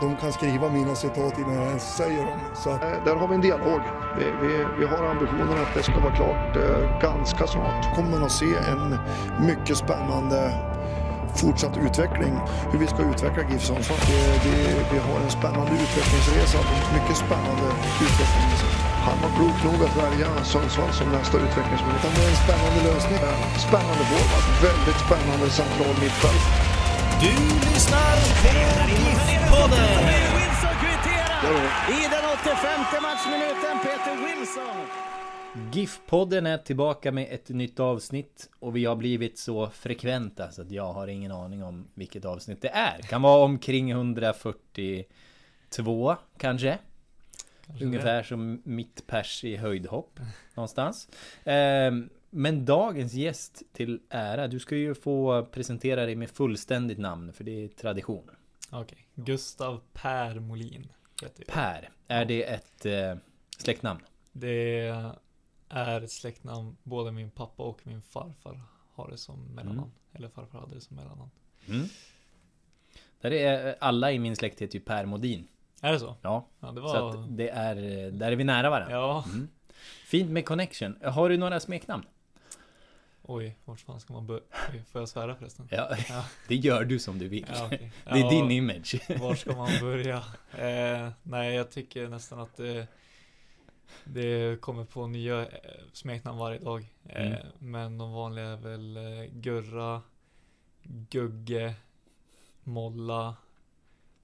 De kan skriva mina citat innan jag ens säger dem. Så Eh, Där har vi en dialog. Vi, vi, vi har ambitionen att det ska vara klart eh, ganska snart. kommer man att se en mycket spännande fortsatt utveckling. Hur vi ska utveckla GIF Sundsvall. Det, vi har en spännande utvecklingsresa. Mycket spännande utveckling. Han var klok nog att välja Sundsvall som nästa utvecklingsmöjlighet. Utan det är en spännande lösning. Spännande forward, väldigt spännande central mittfält. Du lyssnar på GIF-podden. Wilson kvitterar i den 85 matchminuten, Peter Wilson. GIF-podden är tillbaka med ett nytt avsnitt och vi har blivit så frekventa så att jag har ingen aning om vilket avsnitt det är. Kan vara omkring 142 kanske. Ungefär som mitt pers i höjdhopp någonstans. Ehm, Men dagens gäst till ära, du ska ju få presentera dig med fullständigt namn för det är tradition. Okej, Gustav Per Molin. Per, är det ett eh, släktnamn? Det är ett släktnamn, både min pappa och min farfar har det som mellannamn. Mm. Eller farfar hade det som mellannamn. Mm. Där är alla i min släkt heter ju Per Modin. Är det så? Ja, Ja, det så var... att det är, där är vi nära varandra. Ja, Mm. Fint med connection. Har du några smeknamn? Oj, vart fan ska man börja? Får jag svära förresten? Ja, Ja. det gör du som du vill. Ja, okej. Det är Ja, din image. Var ska man börja? Eh, nej, jag tycker nästan att det, det kommer på nya eh, smeknamn varje dag. Eh, Mm. Men de vanliga är väl eh, Gurra, Gugge, Molla,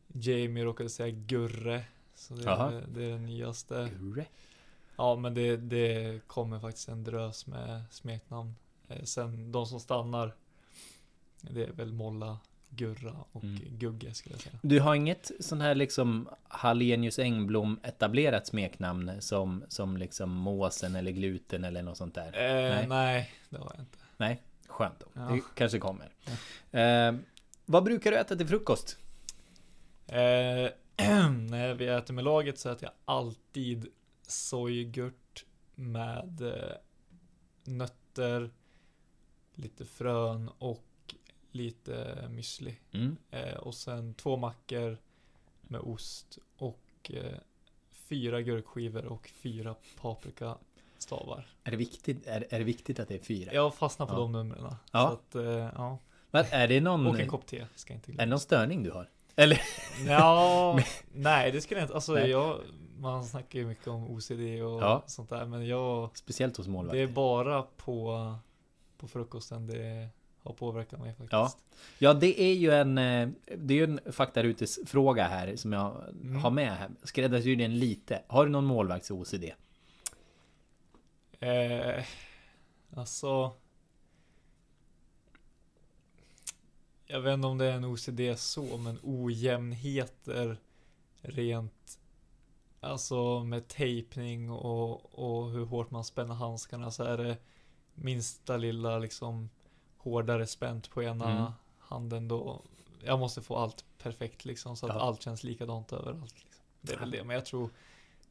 Jamie råkade säga Gurre. Så det, är, det är det nyaste. Gurre. Ja, men det, det kommer faktiskt en drös med smeknamn. Eh, sen de som stannar, det är väl Molla, Gurra och Mm. Gugge skulle jag säga. Du har inget sån här liksom Hallenius Engblom etablerat smeknamn som, som liksom måsen eller gluten eller något sånt där? Eh, Nej. nej. det har jag inte. Nej, skönt då. Ja. Det kanske kommer. Eh, vad brukar du äta till frukost? Eh, när vi äter med laget så äter jag alltid sojgurt med eh, nötter, lite frön och lite müsli. Mm. Eh, och sen två mackor med ost och eh, fyra gurkskivor och fyra paprikastavar. Är det viktigt, är, är det viktigt att det är fyra? Jag fastnar på Ja. de numren. Ja. Att, eh, ja. Men är det någon... Och en kopp te, ska inte Är det glömma. någon störning du har? Eller? Ja, nej det skulle jag inte. Alltså Nej. jag, man snackar ju mycket om OCD och Ja. sånt där. Men jag, Speciellt hos det är målvakter? bara på, på frukosten det har påverkat mig faktiskt. Ja. Ja, det är ju en, eh, det är ju en faktarutesfråga här som jag Mm. har med här. Skräddarsyr den lite. Har du någon målvakts OCD? Eh, alltså. Jag vet inte om det är en OCD så, men ojämnheter rent Alltså med tejpning och, och hur hårt man spänner handskarna så är det minsta lilla liksom hårdare spänt på ena Mm. handen då. Jag måste få allt perfekt liksom så att Ja. allt känns likadant överallt. Liksom. Det är väl det, men jag tror,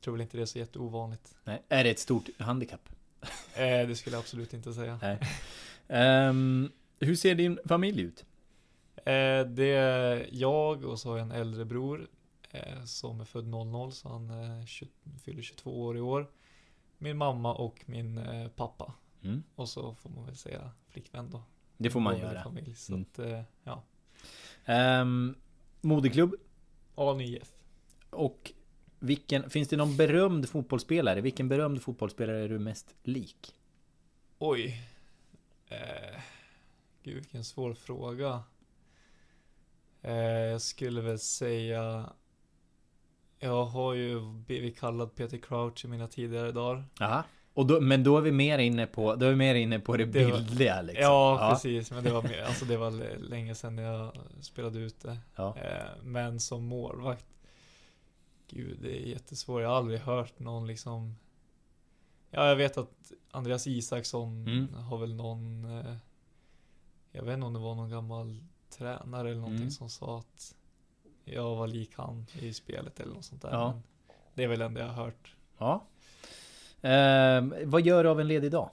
tror väl inte det är så jätteovanligt. Nej. Är det ett stort handikapp? Eh, det skulle jag absolut inte säga. Nej. Ehm, hur ser din familj ut? Eh, det är jag och så har jag en äldre bror eh, som är född 00 så han 20, fyller 22 år i år. Min mamma och min pappa. Mm. Och så får man väl säga flickvän då. Det får man Vår göra. Familj, så Mm. att, eh, ja. Um, moderklubb? ANIF. Och vilken, finns det någon berömd fotbollsspelare? Vilken berömd fotbollsspelare är du mest lik? Oj. Eh, gud vilken svår fråga. Eh, jag skulle väl säga Jag har ju blivit kallad Peter Crouch i mina tidigare dagar. Aha. Och då, men då är vi mer inne på, då är vi mer inne på det, Det var- bildliga liksom. Ja, precis. Men det var, mer, alltså det var länge sedan jag spelade ute. Ja. Eh, men som målvakt. Gud, det är jättesvårt. Jag har aldrig hört någon liksom. Ja, jag vet att Andreas Isaksson Mm. har väl någon. Eh, Jag vet inte om det var någon gammal tränare eller någonting Mm. som sa att jag var lik han i spelet eller något sånt där. Ja. Men det är väl det jag har hört. Ja. Ehm, vad gör du av en ledig dag?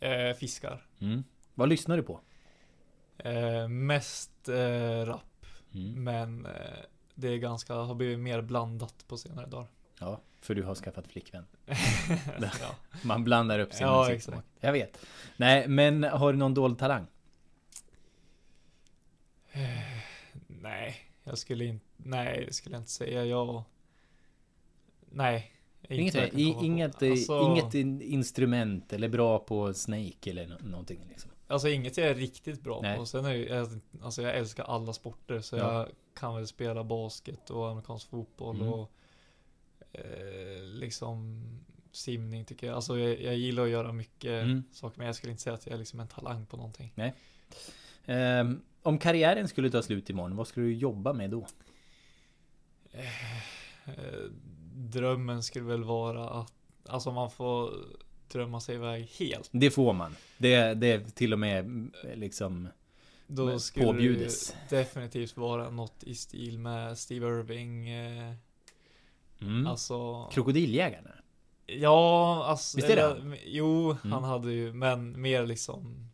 Eh, fiskar. Mm. Vad lyssnar du på? Eh, mest eh, rap. Mm. Men eh, det är ganska, har blivit mer blandat på senare dagar. Ja, för du har skaffat flickvän. ja. Man blandar upp sin Ja, musiksmak. Jag vet. Nej, men har du någon dold talang? Nej, jag skulle inte, nej, det skulle jag inte säga. Jag, nej. Inte Inget, vad jag kan i, komma på. inget, eh, alltså, inget in, instrument eller bra på Snake eller no, någonting liksom. Alltså inget jag är riktigt bra Nej. på. Sen är jag, alltså jag älskar alla sporter. Så Ja. jag kan väl spela basket och amerikansk fotboll Mm. och eh, liksom simning tycker jag. Alltså jag, jag gillar att göra mycket Mm. saker. Men jag skulle inte säga att jag är liksom en talang på någonting. Ehm, om karriären skulle ta slut imorgon, vad skulle du jobba med då? Eh, drömmen skulle väl vara att, alltså man får drömma sig iväg helt. Det får man. Det, det är till och med liksom Då skulle påbjudes. det definitivt vara något i stil med Steve Irving. Eh, mm. Alltså, Krokodiljägarna. ja, alltså. Visst är det eller, han? Jo, Mm. han hade ju, men mer liksom.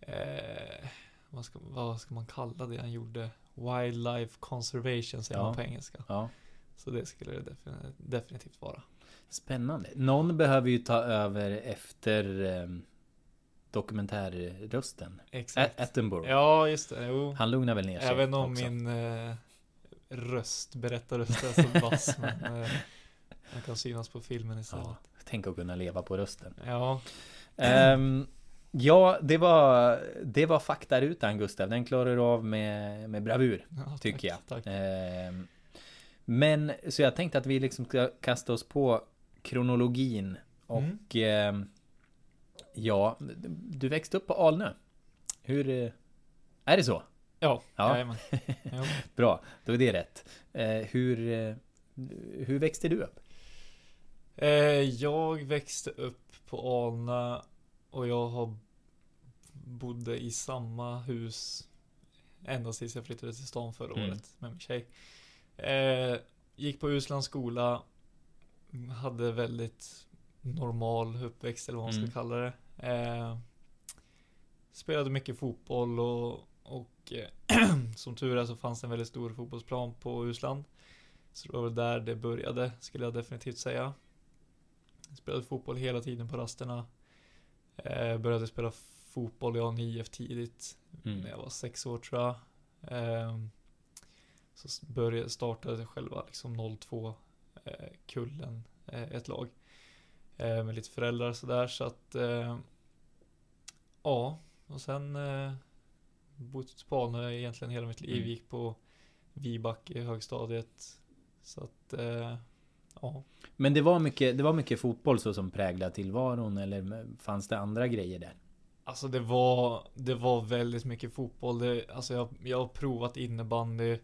Eh, vad, ska, vad ska man kalla det han gjorde? Wildlife conservation säger Ja. man på engelska. Ja. Så det skulle det definitivt, vara. Spännande. Någon behöver ju ta över efter eh, dokumentärrösten. Exakt. A- Attenborough. Ja, just det. Jo. Han lugnar väl ner sig Även om också. min eh, röst, berättarröst är så vass. men eh, den kan synas på filmen istället. Ja, tänk att kunna leva på rösten. Ja, Ehm, ja, det var, det var faktarutan Gustav. Den klarar du av med, med bravur. ja Tycker jag. tack, Tack. Ehm, men så jag tänkte att vi liksom ska kasta oss på kronologin. Och ehm, ja, du växte upp på Alnö. Hur... eh, Är det så? Ja, Ja. Jo. Bra, då är det rätt. Eh, hur, eh, hur växte du upp? Eh, jag växte upp på Alnö och jag har bodde i samma hus ända tills jag flyttade till stan förra Mm. året med min tjej. Eh, gick på Uslands skola, hade väldigt normal uppväxt eller vad man Mm. ska kalla det. Eh, spelade mycket fotboll och, och eh, som tur är så fanns det en väldigt stor fotbollsplan på Usland. Så det var väl där det började, skulle jag definitivt säga. Spelade fotboll hela tiden på rasterna. Eh, började spela fotboll i A9F tidigt. Mm. När jag var sex år tror jag. Eh, så började, startade själva liksom 02 eh, kullen eh, ett lag. Eh, med lite föräldrar sådär så att Ja, och sen bott på Alnö egentligen hela mitt liv. Mm. Gick på Vibacke i högstadiet. Så att eh, ja. Men det var mycket, det var mycket fotboll så som präglade tillvaron eller fanns det andra grejer där? Alltså det var, det var väldigt mycket fotboll. Det, alltså jag, jag har provat innebandy.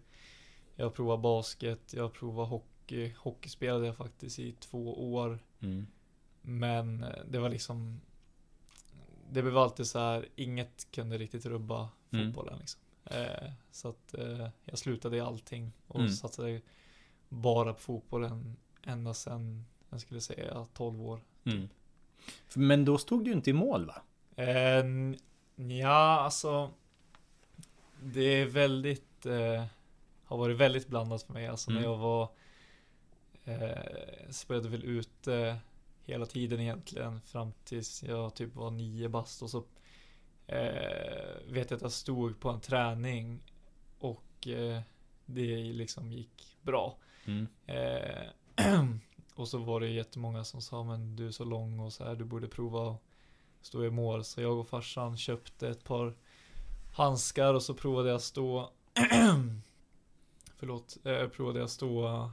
Jag provat basket. Jag provat hockey. Hockey spelade jag faktiskt i två år. Mm. Men eh, det var liksom Det blev alltid så här Inget kunde riktigt rubba Mm. fotbollen liksom. eh, Så att eh, jag slutade i allting och Mm. satsade bara på fotbollen ända sedan jag skulle säga 12 år. Mm. Men då stod du inte i mål va? Eh, ja, alltså Det är väldigt eh, Har varit väldigt blandat för mig. Alltså Mm. när jag var eh, Spelade väl ute Hela tiden egentligen fram tills jag typ var nio bast och så eh, Vet jag att jag stod på en träning Och eh, Det liksom gick bra. Mm. Eh, och så var det jättemånga som sa men du är så lång och så här, du borde prova att stå i mål. Så jag och farsan köpte ett par handskar och så provade jag stå Förlåt, eh, provade jag stå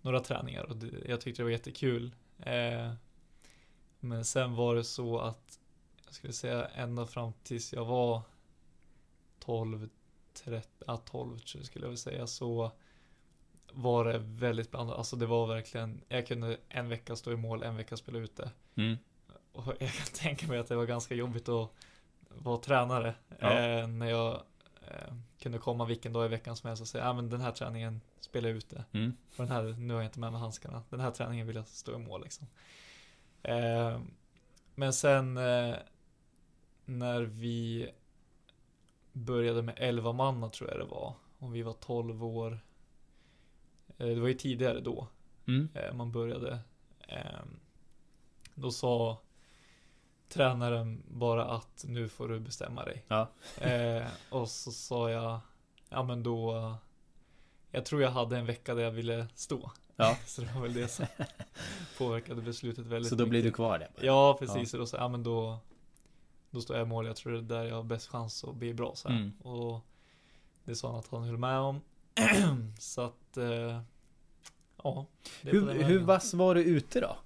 några träningar och jag tyckte det var jättekul. Eh, men sen var det så att jag skulle säga ända fram tills jag var 12, 13, ja 12 skulle jag väl säga så var det väldigt blandat. Alltså det var verkligen, jag kunde en vecka stå i mål, en vecka spela ute. Mm. Och jag kan tänka mig att det var ganska jobbigt att var tränare. Ja. Eh, när jag eh, kunde komma vilken dag i veckan som helst och säga, ja men den här träningen spelar jag ute. Mm. Och den här, nu har jag inte med mig handskarna. Den här träningen vill jag stå i mål liksom. Eh, men sen eh, när vi började med 11 manna tror jag det var. Och vi var 12 år. Eh, det var ju tidigare då Mm. eh, man började. Eh, då sa tränaren bara att nu får du bestämma dig. Ja. Eh, och så sa jag, ja men då, jag tror jag hade en vecka där jag ville stå. Ja. så det var väl det som påverkade beslutet väldigt Så då blir du mycket. kvar där? bara? Ja, precis. Och då sa jag, ja men då, då står jag i mål. Jag tror det är där jag har bäst chans att bli bra så här. Mm. Och det sa han att han höll med om. så att, eh, ja. Hur, hur vass var du ute då?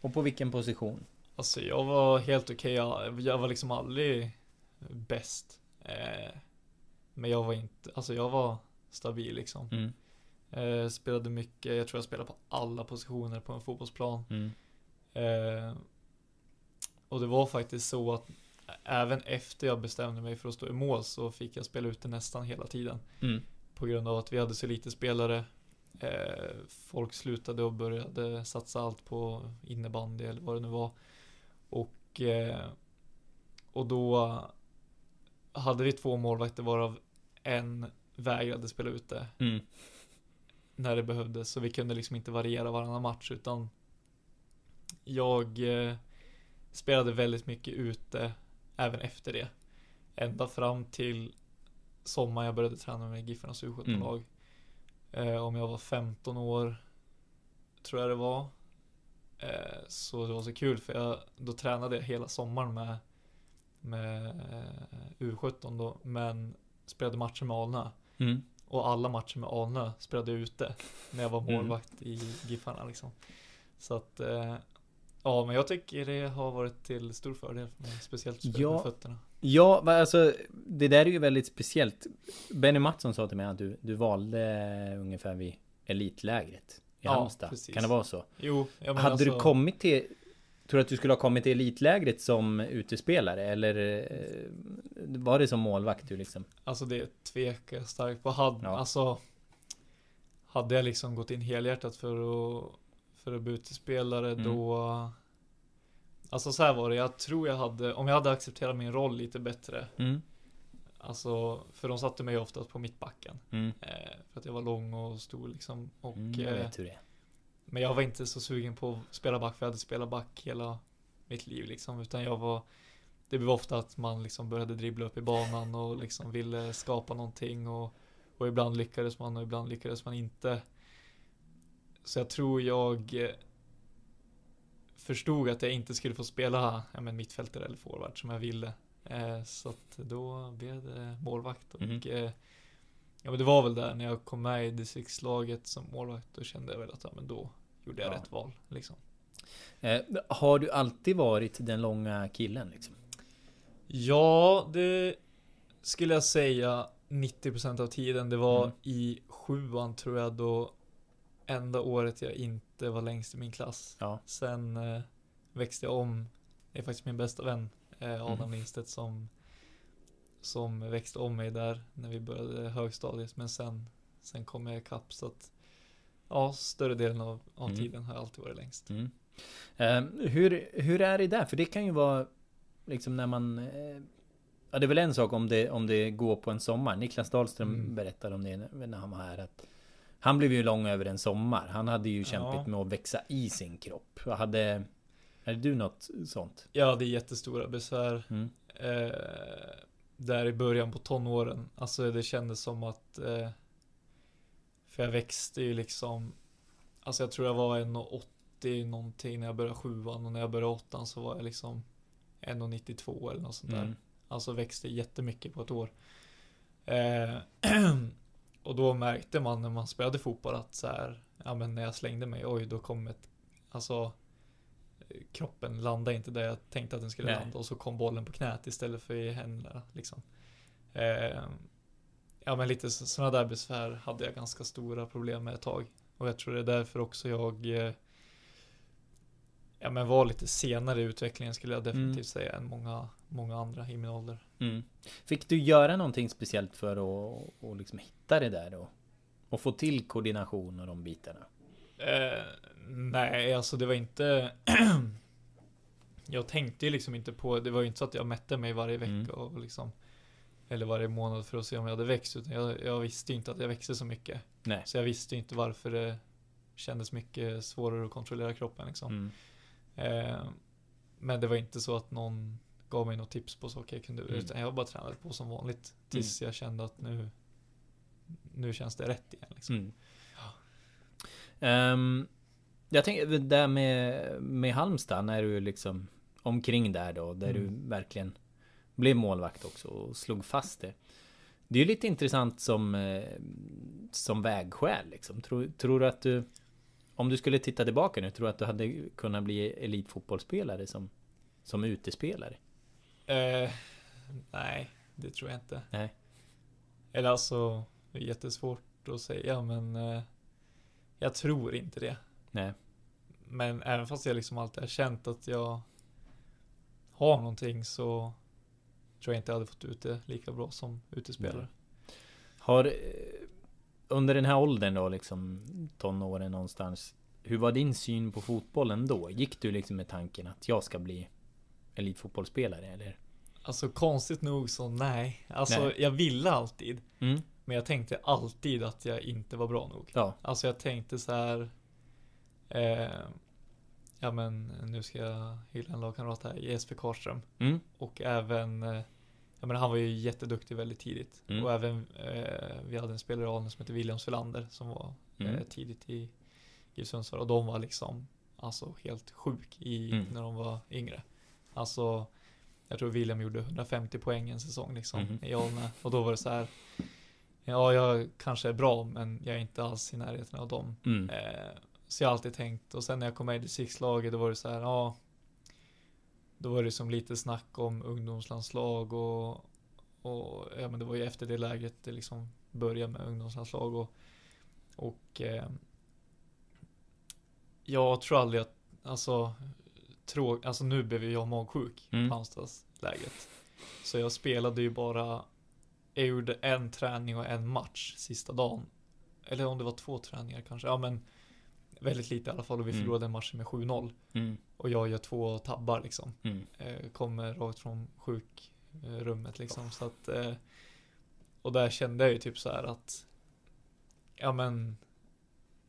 Och på vilken position? Alltså jag var helt okej. Jag, jag var liksom aldrig bäst. Eh, men jag var inte, alltså jag var stabil liksom. Mm. Eh, spelade mycket, jag tror jag spelade på alla positioner på en fotbollsplan. Mm. Eh, och det var faktiskt så att även efter jag bestämde mig för att stå i mål så fick jag spela ute nästan hela tiden. Mm. På grund av att vi hade så lite spelare. Eh, folk slutade och började satsa allt på innebandy eller vad det nu var. Och, eh, och då hade vi två målvakter varav en vägrade spela ute Mm. när det behövdes. Så vi kunde liksom inte variera varannan match utan jag eh, spelade väldigt mycket ute även efter det. Ända fram till sommaren jag började träna med Giffarnas U17-lag. Eh, om jag var 15 år, tror jag det var. Eh, så det var så kul för jag, då tränade jag hela sommaren med, med eh, U17 då, men spelade matcher med Alnö. Mm. Och alla matcher med Alnö spelade jag ute när jag var Mm. målvakt i Giffarna liksom. Så att, eh, ja men jag tycker det har varit till stor fördel för mig, speciellt att spela Ja. med fötterna. Ja, alltså det där är ju väldigt speciellt. Benny Mattsson sa till mig att du, du valde ungefär vid elitlägret i Ja, Halmstad. precis. Kan det vara så? Jo, jag Hade du alltså- kommit till Tror du att du skulle ha kommit till elitlägret som utespelare eller eh, var det som målvakt du liksom? Alltså det tvekar jag starkt på. Hade, Ja. alltså, hade jag liksom gått in helhjärtat för att, för att bli utespelare Mm. då Alltså så var det, jag tror jag hade, om jag hade accepterat min roll lite bättre Mm. Alltså, för de satte mig oftast på mittbacken Mm. eh, För att jag var lång och stor liksom och, Mm, jag eh, vet hur det är. Men jag var inte så sugen på att spela back, för jag hade spelat back hela mitt liv liksom. Utan jag var Det blev ofta att man liksom började dribbla upp i banan och liksom ville skapa någonting och, och ibland lyckades man och ibland lyckades man inte. Så jag tror jag eh, förstod att jag inte skulle få spela ja, men mittfältare eller forward som jag ville. Eh, så att då blev det målvakt och Mhm. eh, Ja men det var väl där när jag kom med i distriktslaget som målvakt. Då kände jag väl att ja, men då gjorde jag Ja. rätt val liksom. Eh, har du alltid varit den långa killen liksom? Ja, det skulle jag säga 90% av tiden. Det var Mm. i sjuan tror jag då enda året jag inte var längst i min klass. Ja. Sen eh, växte jag om. Det är faktiskt min bästa vän eh, Adam Mm. Lindstedt som som växte om mig där när vi började högstadiet. Men sen sen kom jag ikapp så att ja, större delen av, av Mm. tiden har jag alltid varit längst. Mm. Eh, hur, hur är det där? För det kan ju vara liksom när man eh, Ja det är väl en sak om det, om det går på en sommar. Niklas Dahlström Mm. berättade om det när han var här. Att han blev ju lång över en sommar. Han hade ju kämpat Ja. med att växa i sin kropp. Och Hade, hade du något sånt? Jag hade jättestora besvär Mm. eh, där i början på tonåren. Alltså det kändes som att eh, för jag växte ju liksom Alltså jag tror jag var 1,80 någonting när jag började sjuan och när jag började åttan så var jag liksom 1,92 eller något sånt där. Mm. Alltså växte jättemycket på ett år. Eh, och då märkte man när man spelade fotboll att så här, ja men när jag slängde mig, oj då kom ett, alltså kroppen landade inte där jag tänkte att den skulle Nej. landa och så kom bollen på knät istället för i händerna liksom. Eh, ja men lite sådana där besvär hade jag ganska stora problem med ett tag. Och jag tror det är därför också jag eh, Ja men var lite senare i utvecklingen skulle jag definitivt Mm. säga än många, många andra i min ålder. Mm. Fick du göra någonting speciellt för att och liksom hitta det där då? Och få till koordination och de bitarna? Eh, nej, alltså det var inte Jag tänkte ju liksom inte på, det var ju inte så att jag mätte mig varje vecka Mm. och liksom Eller varje månad för att se om jag hade växt utan jag, jag visste inte att jag växte så mycket Nej. Så jag visste inte varför det kändes mycket svårare att kontrollera kroppen liksom Mm. eh, Men det var inte så att någon gav mig något tips på saker jag kunde Mm. utan jag bara tränade på som vanligt Tills jag kände att nu Nu känns det rätt igen liksom. Mm. Ehm, jag tänker där med, med Halmstad när du liksom omkring där då, där Mm. du verkligen blev målvakt också och slog fast det. Det är ju lite intressant som, eh, som vägskäl liksom. Tror, tror du att du, om du skulle titta tillbaka nu, tror du att du hade kunnat bli elitfotbollsspelare som, som utespelare? Eh, nej, det tror jag inte. Nej. Eller alltså, det är jättesvårt att säga men eh, jag tror inte det. Nej. Men även fast jag liksom alltid har känt att jag har någonting så tror jag inte jag hade fått ut det lika bra som utespelare. Har eh, under den här åldern då liksom tonåren någonstans Hur var din syn på fotbollen då? Gick du liksom med tanken att jag ska bli elitfotbollsspelare eller? Alltså konstigt nog så nej. Alltså Nej. jag ville alltid. Mm. Men jag tänkte alltid att jag inte var bra nog. Ja. Alltså jag tänkte så här. Eh, ja men nu ska jag hylla en lagkamrat här, Jesper Karlström. Mm. Och även, eh, jag menar han var ju jätteduktig väldigt tidigt. Mm. Och även, eh, vi hade en spelare i Alnö som hette William Svelander som var Mm. eh, tidigt i GIF Sundsvall. Och de var liksom, alltså helt sjuk i, Mm. när de var yngre. Alltså, jag tror William gjorde 150 poäng en säsong liksom Mhm. i Alnö. Och då var det så här. Ja, jag kanske är bra, men jag är inte alls i närheten av dem. Mm. Eh, så jag har alltid tänkt, och sen när jag kom med i distriktslaget, då var det så här, ja. Då var det som lite snack om ungdomslandslag och, och ja men det var ju efter det läget det liksom började med ungdomslandslag och, och eh, jag tror aldrig att, alltså, trå, alltså nu blev jag magsjuk Mm. på Halmstadsläget. Så jag spelade ju bara, jag gjorde en träning och en match sista dagen. Eller om det var två träningar kanske, ja men väldigt lite i alla fall och vi Mm. förlorade matchen med 7-0. Mm. Och jag gör två tabbar liksom. Mm. Eh, kommer rakt från sjukrummet liksom. Så att, eh, och där kände jag ju typ så här att, ja men,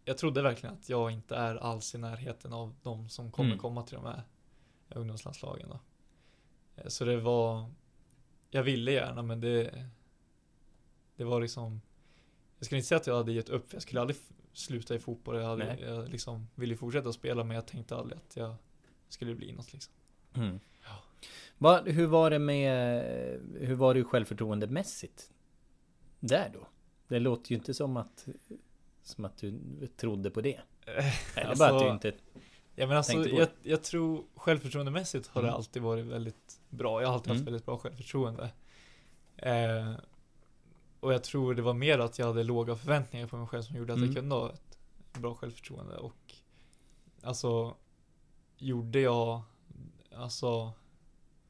jag trodde verkligen att jag inte är alls i närheten av de som kommer Mm. komma till de här ungdomslandslagen då. Eh, Så det var, jag ville gärna men det, det var liksom, jag skulle inte säga att jag hade gett upp, jag skulle aldrig sluta i fotboll. Jag, hade, jag liksom ville ju fortsätta spela men jag tänkte aldrig att jag skulle bli något liksom. Mm. Vad- hur var det med Hur var du självförtroendemässigt? Där då? Det låter ju inte som att Som att du trodde på det Eller Alltså, bara att du inte Ja men alltså tänkte på jag, jag tror självförtroendemässigt har det Mm. alltid varit väldigt bra. Jag har alltid haft Mm. väldigt bra självförtroende. Eh, och jag tror det var mer att jag hade låga förväntningar på mig själv som gjorde att Mm. jag kunde ha ett bra självförtroende. Och alltså gjorde jag, alltså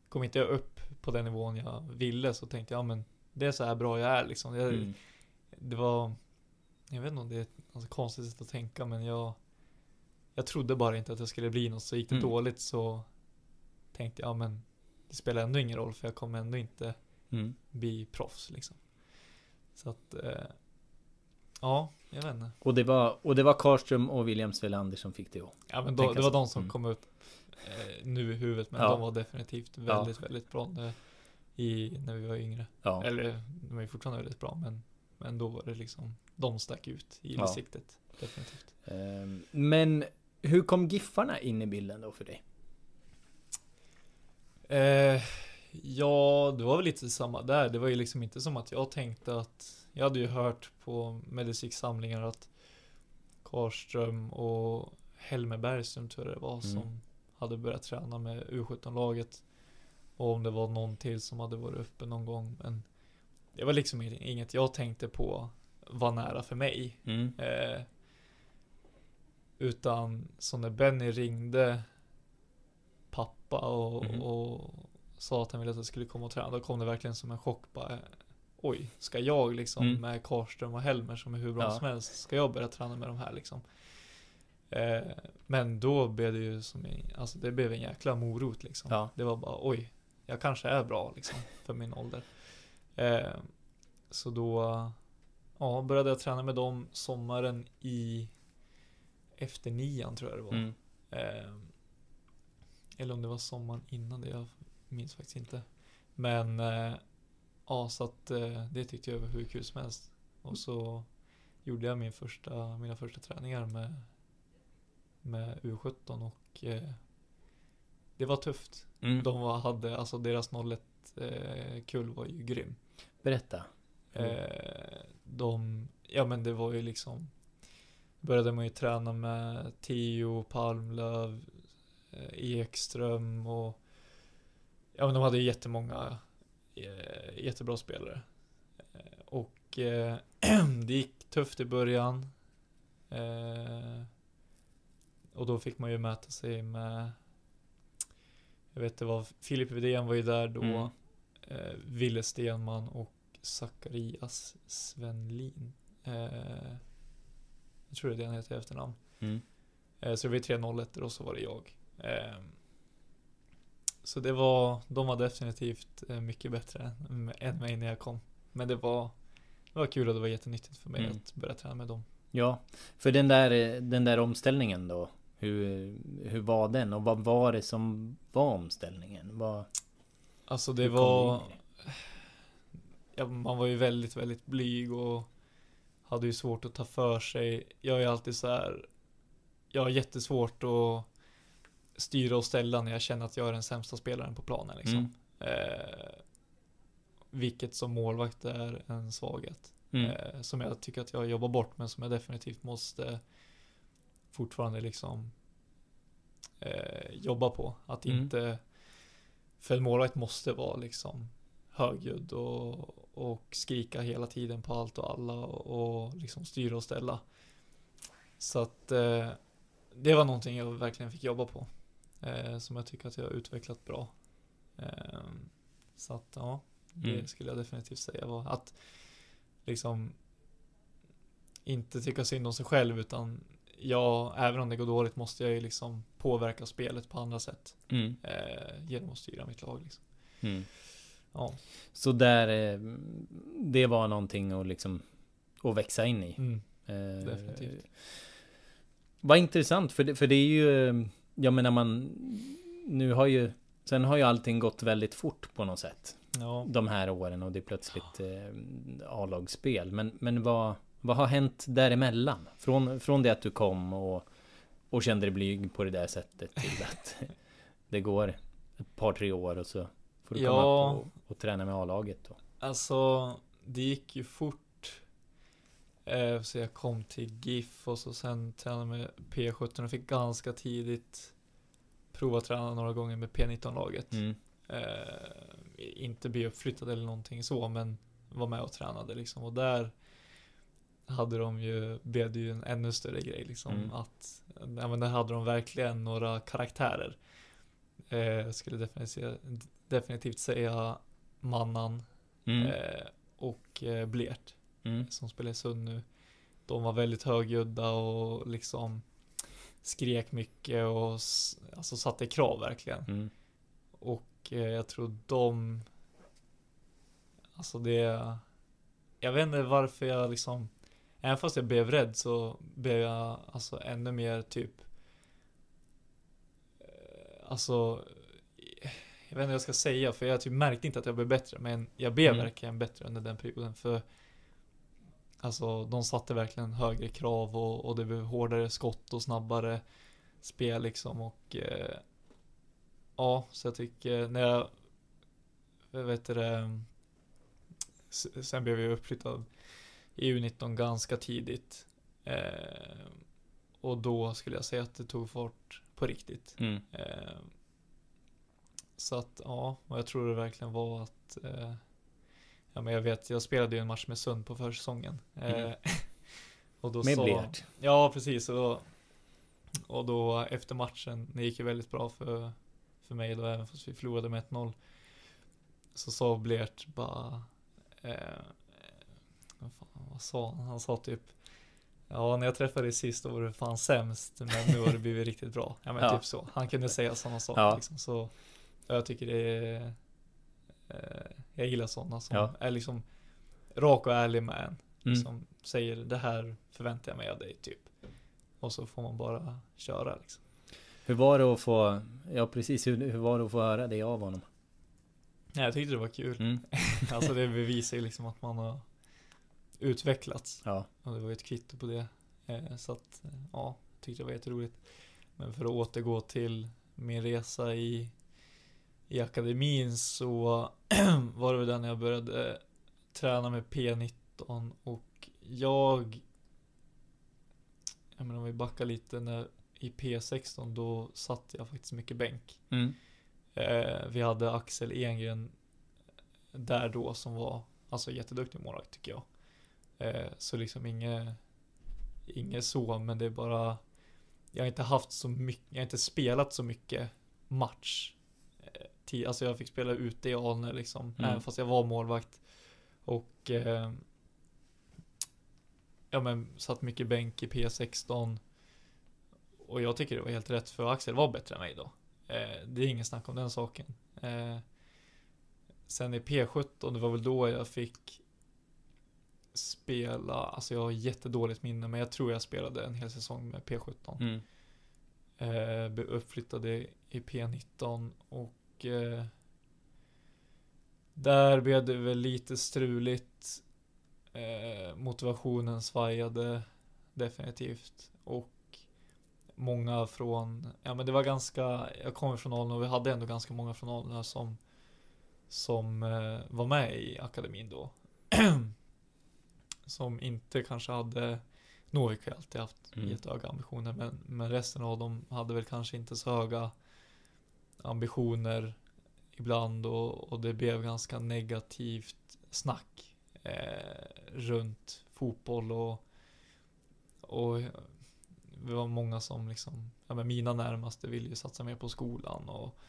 kom inte jag upp på den nivån jag ville så tänkte jag, ja men det är så här bra jag är liksom. Jag, mm. det var Jag vet inte om det är ett alltså, konstigt sätt att tänka men jag Jag trodde bara inte att jag skulle bli något så gick det Mm. dåligt så Tänkte jag men Det spelar ändå ingen roll för jag kommer ändå inte Mm. bli proffs liksom Så att eh, Ja, jag vet inte Och det var Och det var Karlström och William Svelander som fick det att Ja men då, det var de som Mm. kom ut eh, Nu i huvudet men Ja. de var definitivt väldigt, väldigt bra när, i, när vi var yngre Ja Eller de är fortfarande väldigt bra men Men då var det liksom De stack ut i Ja. siktet Definitivt Ehm, Men Hur kom Giffarna in i bilden då för dig? Eh, ja, det var väl lite samma där. Det var ju liksom inte som att jag tänkte att Jag hade ju hört på medicinsamlingar att Karlström och Helmer Bergström tror jag det var Mm. som hade börjat träna med U17-laget. Och om det var någon till som hade varit uppe någon gång. Men det var liksom inget jag tänkte på var nära för mig. Mm. Eh, utan så när Benny ringde pappa och, Mhm. och sa att han ville att jag skulle komma och träna. Då kom det verkligen som en chock bara. Oj, ska jag liksom Mm. med Karlström och Helmer som är hur bra Ja. som helst, ska jag börja träna med de här liksom? Eh, men då blev det ju som i, alltså det blev en jäkla morot liksom. Ja. Det var bara oj, jag kanske är bra liksom för min ålder. Eh, så då ja, började jag träna med dem sommaren i efter nian tror jag det var. Mm. Eh, eller om det var sommaren innan det, jag minns faktiskt inte. Men eh, ja, så att eh, det tyckte jag var hur kul som helst. Och så gjorde jag min första, mina första träningar med, med U17 och eh, det var tufft. Mm. De var, hade, alltså deras 01 eh, kull var ju grym. Berätta. Mm. Eh, de, ja men det var ju liksom Började man ju träna med Theo, Palmlöv, eh, Ekström och Ja men de hade ju jättemånga eh, jättebra spelare. Eh, och eh, det gick tufft i början. Eh, och då fick man ju mäta sig med Jag vet det var Filip Widén var ju där då. Mm. Eh, Ville Stenman och Zacharias Svenlin. Eh, jag tror det är det han heter i efternamn. Mm. Eh, så det var ju tre 01 och så var det jag. Eh, så det var, de var definitivt eh, mycket bättre än mig när jag kom. Men det var, det var kul och det var jättenyttigt för mig Mm. att börja träna med dem. Ja, för den där, den där omställningen då. Hur, hur var den och vad var det som var omställningen? Vad, Alltså det var, ja, man var ju väldigt, väldigt blyg och hade ju svårt att ta för sig. Jag är alltid så här. Jag har jättesvårt att styra och ställa när jag känner att jag är den sämsta spelaren på planen liksom. Mm. Eh, vilket som målvakt är en svaghet. Mm. Eh, som jag tycker att jag jobbar bort men som jag definitivt måste fortfarande liksom eh, jobba på. Att Mm. inte, för en målvakt måste vara liksom högljudd och, och skrika hela tiden på allt och alla och, och liksom styra och ställa. Så att eh, det var någonting jag verkligen fick jobba på. Eh, som jag tycker att jag har utvecklat bra. Eh, så att ja, det Mm. skulle jag definitivt säga var att liksom inte tycka synd om sig själv utan jag, även om det går dåligt måste jag ju liksom påverka spelet på andra sätt. Mm. Eh, genom att styra mitt lag liksom. Mm. Ja. Så där, eh, det var någonting att liksom att växa in i. Mm. Eh, Definitivt. Vad intressant, för det, för det är ju, eh, jag menar man, nu har ju, sen har ju allting gått väldigt fort på något sätt. Ja. De här åren och det är plötsligt eh, A-lagsspel. Men, men vad, vad har hänt däremellan? Från, från det att du kom och, och kände dig blyg på det där sättet till att det går ett par, tre år och så får du komma Ja. upp och, och träna med A-laget då. Alltså, det gick ju fort. Eh, så jag kom till GIF och så sen tränade med P17 och fick ganska tidigt prova träna några gånger med P19-laget. Mm. Eh, inte bli uppflyttad eller någonting så, men var med och tränade liksom. Och där hade de ju, blev det ju en ännu större grej liksom. Mm. Att, ja men där hade de verkligen några karaktärer. Eh, jag skulle definitivt, definitivt säga Mannan Mm. eh, och eh, Blert Mm. som spelar i Sund nu. De var väldigt högljudda och liksom skrek mycket och alltså satte krav verkligen. Mm. Och eh, jag tror de Alltså det Jag vet inte varför jag liksom Även fast jag blev rädd så blev jag alltså ännu mer typ eh, Alltså Jag vet inte vad jag ska säga för jag typ märkte inte att jag blev bättre men jag blev Mm. verkligen bättre under den perioden för Alltså de satte verkligen högre krav och, och det blev hårdare skott och snabbare spel liksom och eh, Ja, så jag tycker när jag vet det Sen blev jag uppflyttad i U19 ganska tidigt eh, Och då skulle jag säga att det tog fart på riktigt Mm. eh, Så att ja, och jag tror det verkligen var att eh, Ja men jag vet, jag spelade ju en match med Sund på försäsongen eh, Mm. Och då Med Blert. Ja, precis. Och, och då efter matchen, det gick ju väldigt bra för, för mig då, även fast vi förlorade med 1-0. Så sa Blert bara, eh, vad, fan, vad sa han? Han sa typ, ja när jag träffade dig sist då var du fan sämst, men nu har det blivit riktigt bra. Ja men Ja. typ så. Han kunde säga sådana saker Ja. liksom. Så jag tycker det är, jag gillar sådana som Ja. är liksom rak och ärlig med en. Mm. Som säger det här förväntar jag mig av dig typ. Och så får man bara köra liksom. Hur var det att få, ja precis, hur, hur var det att få höra det av honom? Ja, jag tyckte det var kul. Mm. Alltså det bevisar ju liksom att man har utvecklats. Ja. Och det var ju ett kvitto på det. Eh, Så att, eh, ja, tyckte det var jätteroligt. Men för att återgå till min resa i, i akademin så var det väl där när jag började träna med P19 och jag jag menar om vi backar lite när i P16 då satt jag faktiskt mycket bänk. Mm. Eh, vi hade Axel Engren där då som var alltså jätteduktig målvakt tycker jag. Eh, så liksom inget, inget så, men det är bara jag har inte haft så mycket, jag har inte spelat så mycket match. Eh, ti- alltså jag fick spela ute i Alnö liksom, Mm. även fast jag var målvakt. Och eh, ja men satt mycket bänk i P16. Och jag tycker det var helt rätt för Axel var bättre än mig då. Eh, det är ingen snack om den saken. Eh, sen i P17, det var väl då jag fick spela, alltså jag har jättedåligt minne, men jag tror jag spelade en hel säsong med P17. Mm. Eh, blev uppflyttade i P19 och eh, där blev det väl lite struligt. Eh, motivationen svajade definitivt och många från, ja men det var ganska, jag kommer från Alnö och vi hade ändå ganska många från Alnö som som eh, var med i akademin då. som inte kanske hade Novik har alltid haft Mm. jättehöga ambitioner men, men resten av dem hade väl kanske inte så höga ambitioner ibland och, och det blev ganska negativt snack eh, runt fotboll och och det var många som liksom, ja men mina närmaste ville ju satsa mer på skolan och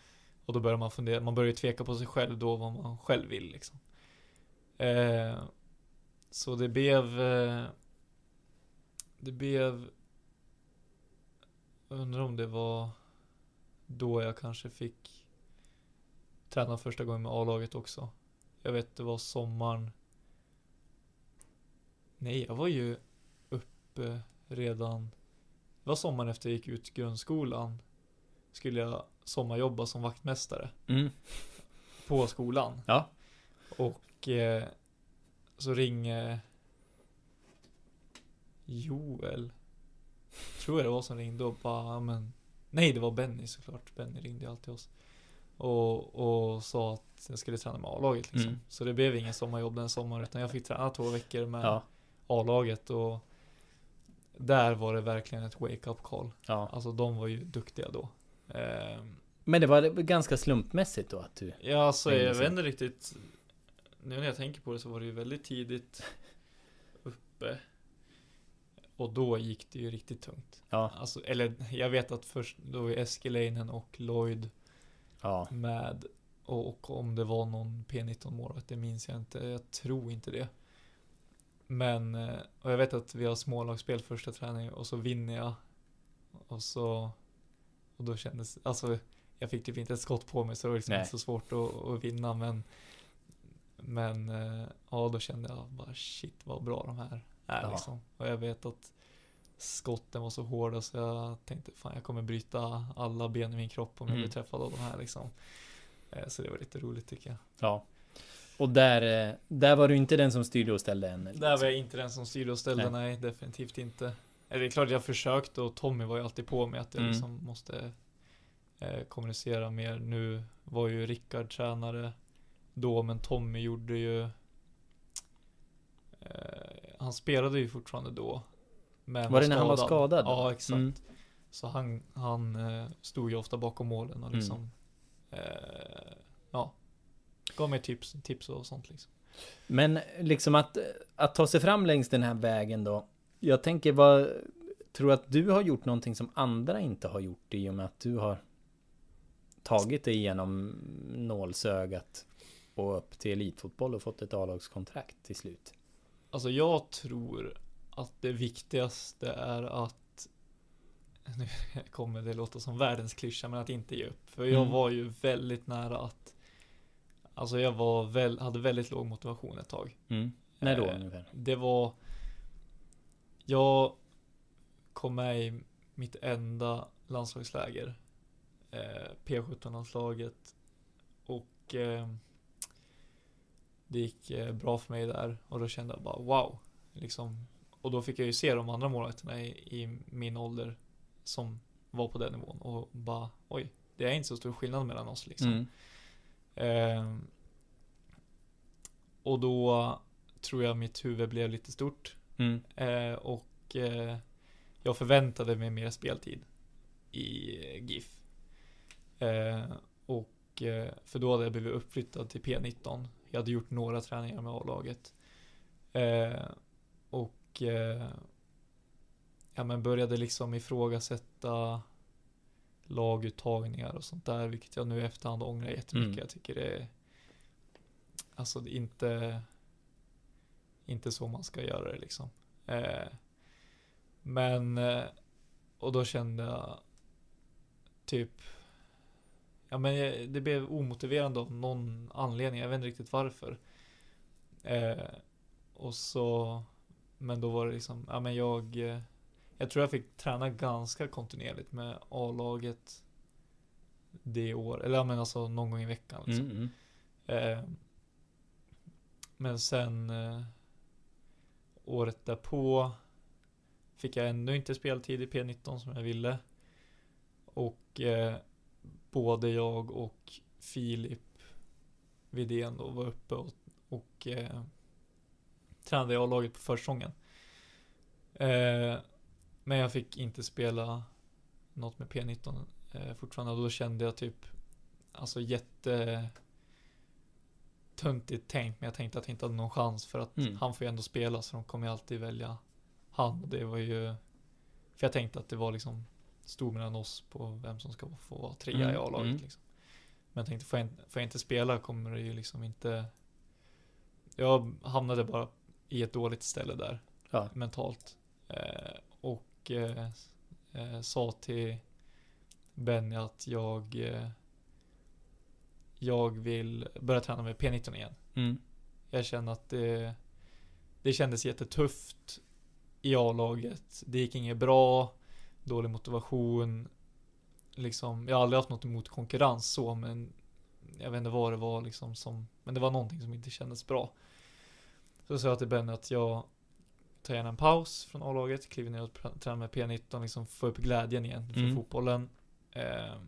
och då börjar man fundera, man börjar ju tveka på sig själv då vad man själv vill liksom. Eh, så det blev eh, Det blev Undrar om det var då jag kanske fick Träna första gången med A-laget också. Jag vet det var sommaren Nej, jag var ju uppe redan Det var sommaren efter jag gick ut grundskolan Skulle jag sommarjobba som vaktmästare Mm. på skolan. Ja. Och eh, så ringer Joel. Tror jag det var som ringde och bara, "Ja, men Nej, det var Benny såklart. Benny ringde alltid oss. Och, och sa att jag skulle träna med A-laget liksom. Mm. Så det blev ingen sommarjobb den sommaren utan jag fick träna två veckor med Ja. A-laget och där var det verkligen ett wake-up call. ja. Alltså de var ju duktiga då. Ehm, Men det var ganska slumpmässigt då att du... Ja, alltså jag vet inte riktigt Nu när jag tänker på det så var det ju väldigt tidigt uppe Och då gick det ju riktigt tungt Ja. Alltså, eller jag vet att först då var Eskelinen och Lloyd Ja. med och, och om det var någon P19 målvakt, det minns jag inte Jag tror inte det Men, eh, och jag vet att vi har smålagsspel första träningen och så vinner jag Och så Och då kändes, alltså Jag fick typ inte ett skott på mig så det var liksom Nej. inte så svårt att, att vinna men Men, eh, ja då kände jag bara shit vad bra de här är Ja. liksom Och jag vet att Skotten var så hårda så jag tänkte fan jag kommer bryta alla ben i min kropp om jag Mm. blir träffad av de här liksom Eh, Så det var lite roligt tycker jag Ja. Och där, eh, där var du inte den som styrde och ställde än? Där var jag inte den som styrde och ställde, Nej. nej, definitivt inte. Eller det är klart jag försökte och Tommy var ju alltid på mig att jag Mm. liksom måste eh, kommunicera mer. Nu var ju Rickard tränare då, men Tommy gjorde ju eh, Han spelade ju fortfarande då. Men Var det när han var skadad då? Ja, exakt. Mm. Så han, han eh, stod ju ofta bakom målen och Mm. liksom eh, Ja Gav mig tips, tips och sånt liksom. Men liksom att, att ta sig fram längs den här vägen då. Jag tänker vad, tror att du har gjort någonting som andra inte har gjort i och med att du har tagit dig igenom nålsögat och upp till elitfotboll och fått ett A-lagskontrakt till slut? Alltså jag tror att det viktigaste är att nu kommer det låta som världens klyscha, men att inte ge upp. För jag Mm. var ju väldigt nära att Alltså jag var väl, hade väldigt låg motivation ett tag. Mm. När då Eh, ungefär? Det var Jag kom med i mitt enda landslagsläger eh, P17-landslaget Och eh, Det gick eh, bra för mig där och då kände jag bara wow liksom, Och då fick jag ju se de andra målvakterna i, i min ålder Som var på den nivån och bara oj Det är inte så stor skillnad mellan oss liksom Mm. Ehm, och då tror jag mitt huvud blev lite stort. Mm. Eh, och eh, jag förväntade mig mer speltid i eh, GIF. Eh, och eh, för då hade jag blivit uppflyttad till P19. Jag hade gjort några träningar med A-laget. Eh, och eh, ja, men började liksom ifrågasätta laguttagningar och sånt där, vilket jag nu i efterhand ångrar jättemycket. Mm. Jag tycker det är Alltså det är inte Inte så man ska göra det liksom. Eh, men eh, Och då kände jag Typ Ja men jag- det blev omotiverande av någon anledning, jag vet inte riktigt varför. Eh, och så Men då var det liksom, ja men jag eh, Jag tror jag fick träna ganska kontinuerligt med A-laget Det år, eller ja men alltså någon gång i veckan liksom. Mm. Mm. Eh, men sen eh, året därpå fick jag ännu inte speltid i P19 som jag ville. Och eh, både jag och Filip Widén då var uppe och, och eh, tränade i A-laget på försäsongen. Eh, men jag fick inte spela något med P19 eh, fortfarande och då kände jag typ Alltså jätte töntigt tänkt, men jag tänkte att jag inte hade någon chans för att Mm. han får ju ändå spela så de kommer ju alltid välja han och det var ju För jag tänkte att det var liksom Stod mellan oss på vem som ska få vara trea Mm, i A-laget mm. liksom. Men jag tänkte, får jag, inte- får jag inte spela kommer det ju liksom inte Jag hamnade bara i ett dåligt ställe där Ja. mentalt. Eh, och eh, eh, sa till Benny att jag eh, jag vill börja träna med P19 igen. Mm. Jag känner att det det kändes jättetufft i A-laget. Det gick inget bra. Dålig motivation. Liksom, jag har aldrig haft något emot konkurrens så, men jag vet inte vad det var liksom som, men det var någonting som inte kändes bra. Så sa jag till Benny att jag tar gärna en paus från A-laget, kliver ner och tränar med P19, liksom få upp glädjen igen för Mm. fotbollen. Eh,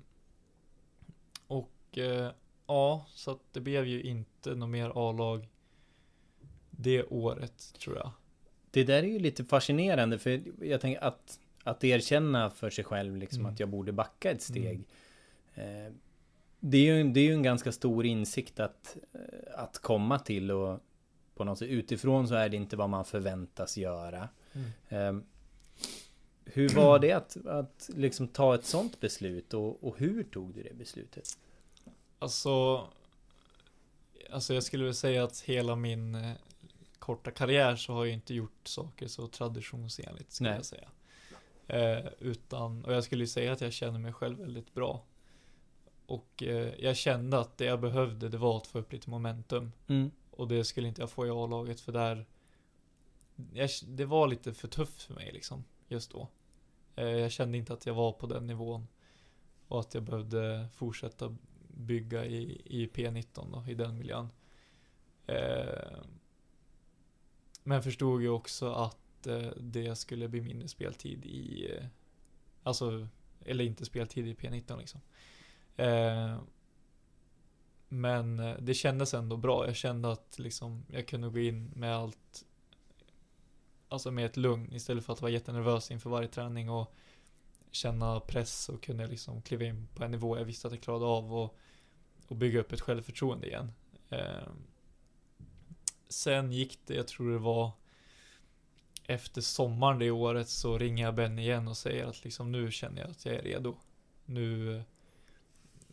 och eh, ja, så att det blev ju inte något mer A-lag det året, tror jag. Det där är ju lite fascinerande för jag tänker att Att erkänna för sig själv liksom Mm. att jag borde backa ett steg eh, det, är ju, det är ju en ganska stor insikt att eh, Att komma till och På något sätt utifrån så är det inte vad man förväntas göra Mm. eh, Hur var det att, att liksom ta ett sånt beslut och, och hur tog du det beslutet? Alltså, alltså jag skulle väl säga att hela min korta karriär så har jag inte gjort saker så traditionsenligt skulle Nej. jag säga. Eh, utan, och jag skulle säga att jag känner mig själv väldigt bra. Och eh, jag kände att det jag behövde det var att få upp lite momentum. Mm. Och det skulle inte jag få i A-laget för där jag, Det var lite för tufft för mig liksom, just då. Eh, jag kände inte att jag var på den nivån. Och att jag behövde fortsätta bygga i, i P19 då, i den miljön. Eh, men förstod ju också att det skulle bli mindre speltid i Alltså, eller inte speltid i P19 liksom. Eh, men eh, det kändes ändå bra. Jag kände att liksom jag kunde gå in med allt Alltså med ett lugn istället för att vara jättenervös inför varje träning och känna press och kunde liksom kliva in på en nivå jag visste att jag klarade av och, och bygga upp ett självförtroende igen. Eh, sen gick det, jag tror det var efter sommaren det året så ringer jag Ben igen och säger att liksom nu känner jag att jag är redo. Nu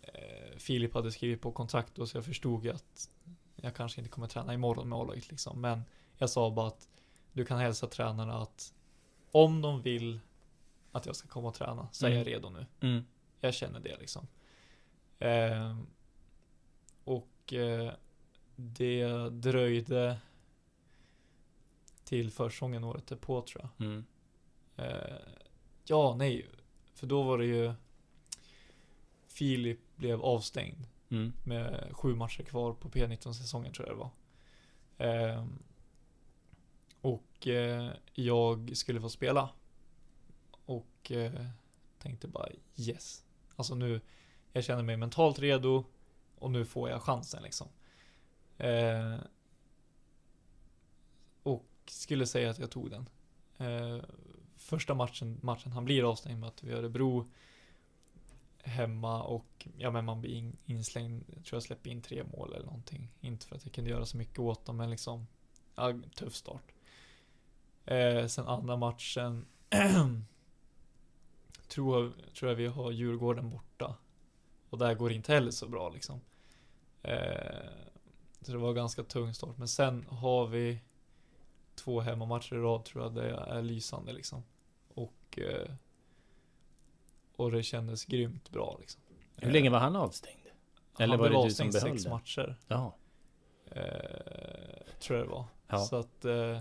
eh, Filip hade skrivit på kontrakt då så jag förstod ju att jag kanske inte kommer träna imorgon med A-laget liksom. Men jag sa bara att du kan hälsa tränarna att om de vill att jag ska komma och träna så är jag Mm. redo nu. Mm. Jag känner det liksom. Eh, och eh, det dröjde till försäsongen året därpå tror jag. Mm. Eh, ja, nej. För då var det ju Filip blev avstängd Mm. med sju matcher kvar på P19-säsongen tror jag det var. Ehm, och eh, jag skulle få spela. Och eh, tänkte bara yes. Alltså nu, jag känner mig mentalt redo och nu får jag chansen liksom. Eh, och skulle säga att jag tog den. Eh, första matchen, matchen han blir avstängd med att vi Örebro hemma och ja men man blir in, inslängd, jag tror jag släpper in tre mål eller någonting. Inte för att jag kunde göra så mycket åt dem men liksom, ja, tuff start. Eh, sen andra matchen tror, jag- tror jag vi har Djurgården borta. Och där går det inte heller så bra liksom. Eh, så det var ganska tung start. Men sen har vi två hemmamatcher i rad tror jag det är lysande liksom. Och eh, och det kändes grymt bra liksom. Hur länge var han avstängd? Eller Han var blev det du som avstängd sex det? matcher. Ja. Eh, tror jag det var. Ja. Så att eh,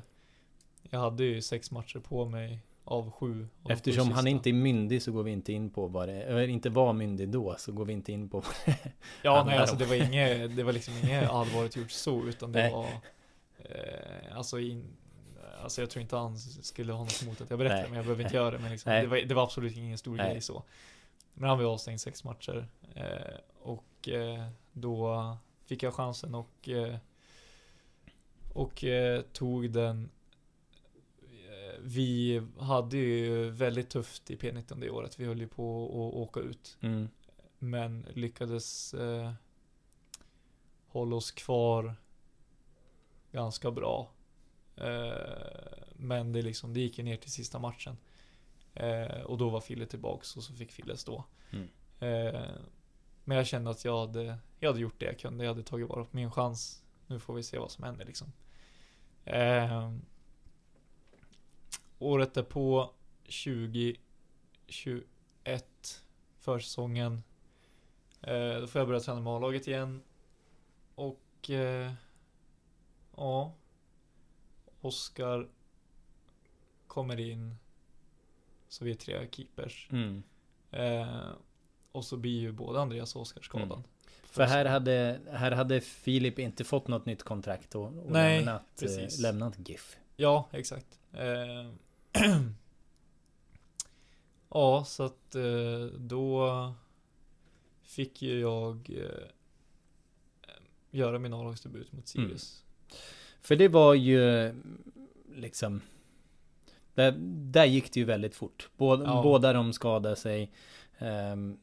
jag hade ju sex matcher på mig av sju. De Eftersom sju han inte är myndig så går vi inte in på vad det eller inte var myndig då så går vi inte in på Ja, handlar nej, alltså det var inget, det var liksom inget allvarligt gjort så, utan det Nej. var eh, alltså, in, alltså jag tror inte han skulle ha något emot att jag berättar Nej. men jag behöver inte göra det, men liksom, det, var, det var absolut ingen stor Nej. grej så. Men han var avstängd sex matcher eh, och eh, då fick jag chansen och eh, och eh, tog den Eh, vi hade ju väldigt tufft i P19 det året. Vi höll ju på att åka ut. mm. Men lyckades eh, hålla oss kvar ganska bra. Eh, men det, liksom, det gick ju ner till sista matchen. Eh, och då var Fille tillbaks och så fick Fille stå. Mm. Eh, men jag kände att jag hade, jag hade gjort det jag kunde. Jag hade tagit vara på min chans. Nu får vi se vad som händer liksom. Året därpå, 2021, försäsongen. Eh, då får jag börja träna med A-laget igen. Och eh, ja, Oskar kommer in. Så vi är tre keepers. Mm. Eh, och så blir ju både Andreas och Oskar skadad. Mm. För här hade, här hade Filip inte fått något nytt kontrakt och, och Nej, lämnat, eh, precis. lämnat GIF. Ja, exakt. Eh, ja, så att eh, då fick ju jag eh, göra min A-lagsdebut mot Sirius. För det var ju liksom där, där gick det ju väldigt fort. Båda, Ja. båda de skadade sig. ehm,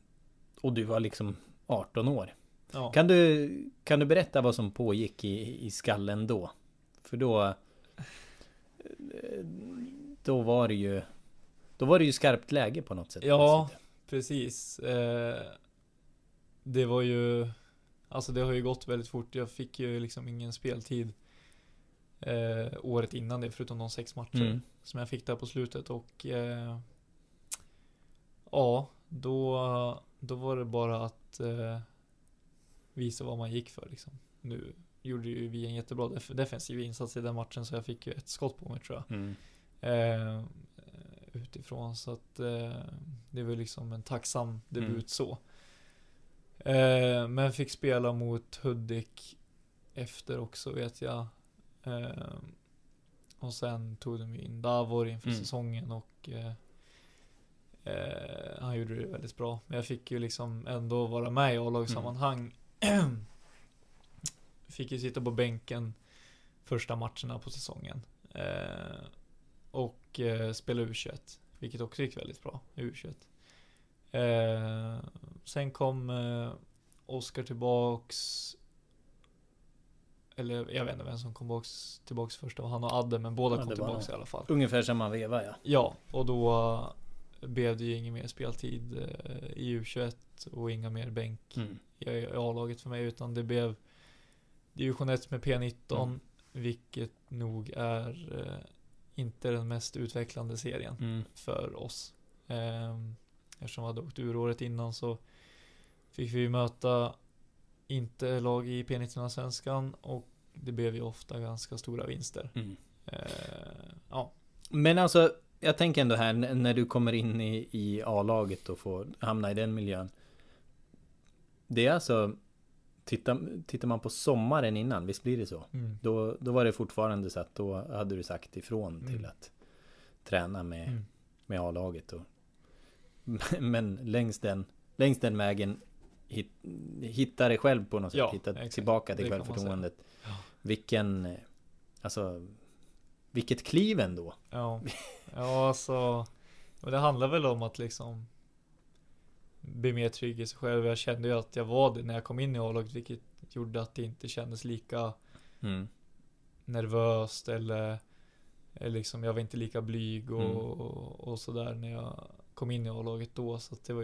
och du var liksom 18 år. Ja. Kan du, kan du berätta vad som pågick i, i skallen då? För då... Då var det ju... Då var det ju skarpt läge på något sätt. Ja, precis. Eh, det var ju, alltså det har ju gått väldigt fort. Jag fick ju liksom ingen speltid eh, året innan det, förutom de sex matcher Mm. som jag fick där på slutet och eh, ja, då, då var det bara att eh, visa vad man gick för liksom. Nu gjorde ju vi en jättebra def- defensiv insats i den matchen så jag fick ju ett skott på mig tror jag. Mm. Eh, utifrån så att eh, det var liksom en tacksam debut Mm. så. Eh, men fick spela mot Hudik efter också vet jag. Eh, och sen tog de ju in Davor inför Mm. säsongen och eh, eh, han gjorde det väldigt bra. Men jag fick ju liksom ändå vara med i A-lagssammanhang. fick ju sitta på bänken första matcherna på säsongen. Eh, och eh, spela U21. Vilket också gick väldigt bra i U21. Eh, sen kom eh, Oskar tillbaks. Eller jag vet inte vem som kom tillbaks först. Det var han och Adde, men båda Ja, kom tillbaks nog. i alla fall. Ungefär samma veva ja. Ja, och då eh, blev det ju ingen mer speltid eh, i U21 och inga mer bänk Mm. i, i A-laget för mig utan det blev division 1 med P19 Mm. vilket nog är eh, inte den mest utvecklande serien Mm. för oss. Ehm, eftersom vi hade åkt ur året innan så fick vi möta inte lag i P19-svenskan och det blev ju ofta ganska stora vinster. Mm. Ehm, ja, Men alltså, jag tänker ändå här när du kommer in i, i A-laget och får hamna i den miljön. Det är alltså, tittar, tittar man på sommaren innan, visst blir det så? mm. Då, då var det fortfarande så att då hade du sagt ifrån till Mm. att träna med, Mm. med A-laget. Och, men längs den, längs den vägen hit, hitta dig själv på något sätt. Ja, hitta exakt. tillbaka till självförtroendet. Ja. Vilken, alltså, vilket kliv ändå. Ja, ja alltså. Och det handlar väl om att liksom bli mer trygg i sig själv. Jag kände ju att jag var det när jag kom in i A-laget, vilket gjorde att det inte kändes lika Mm. nervöst eller, eller liksom jag var inte lika blyg och, Mm. och, och sådär när jag kom in i A-laget då. Så det var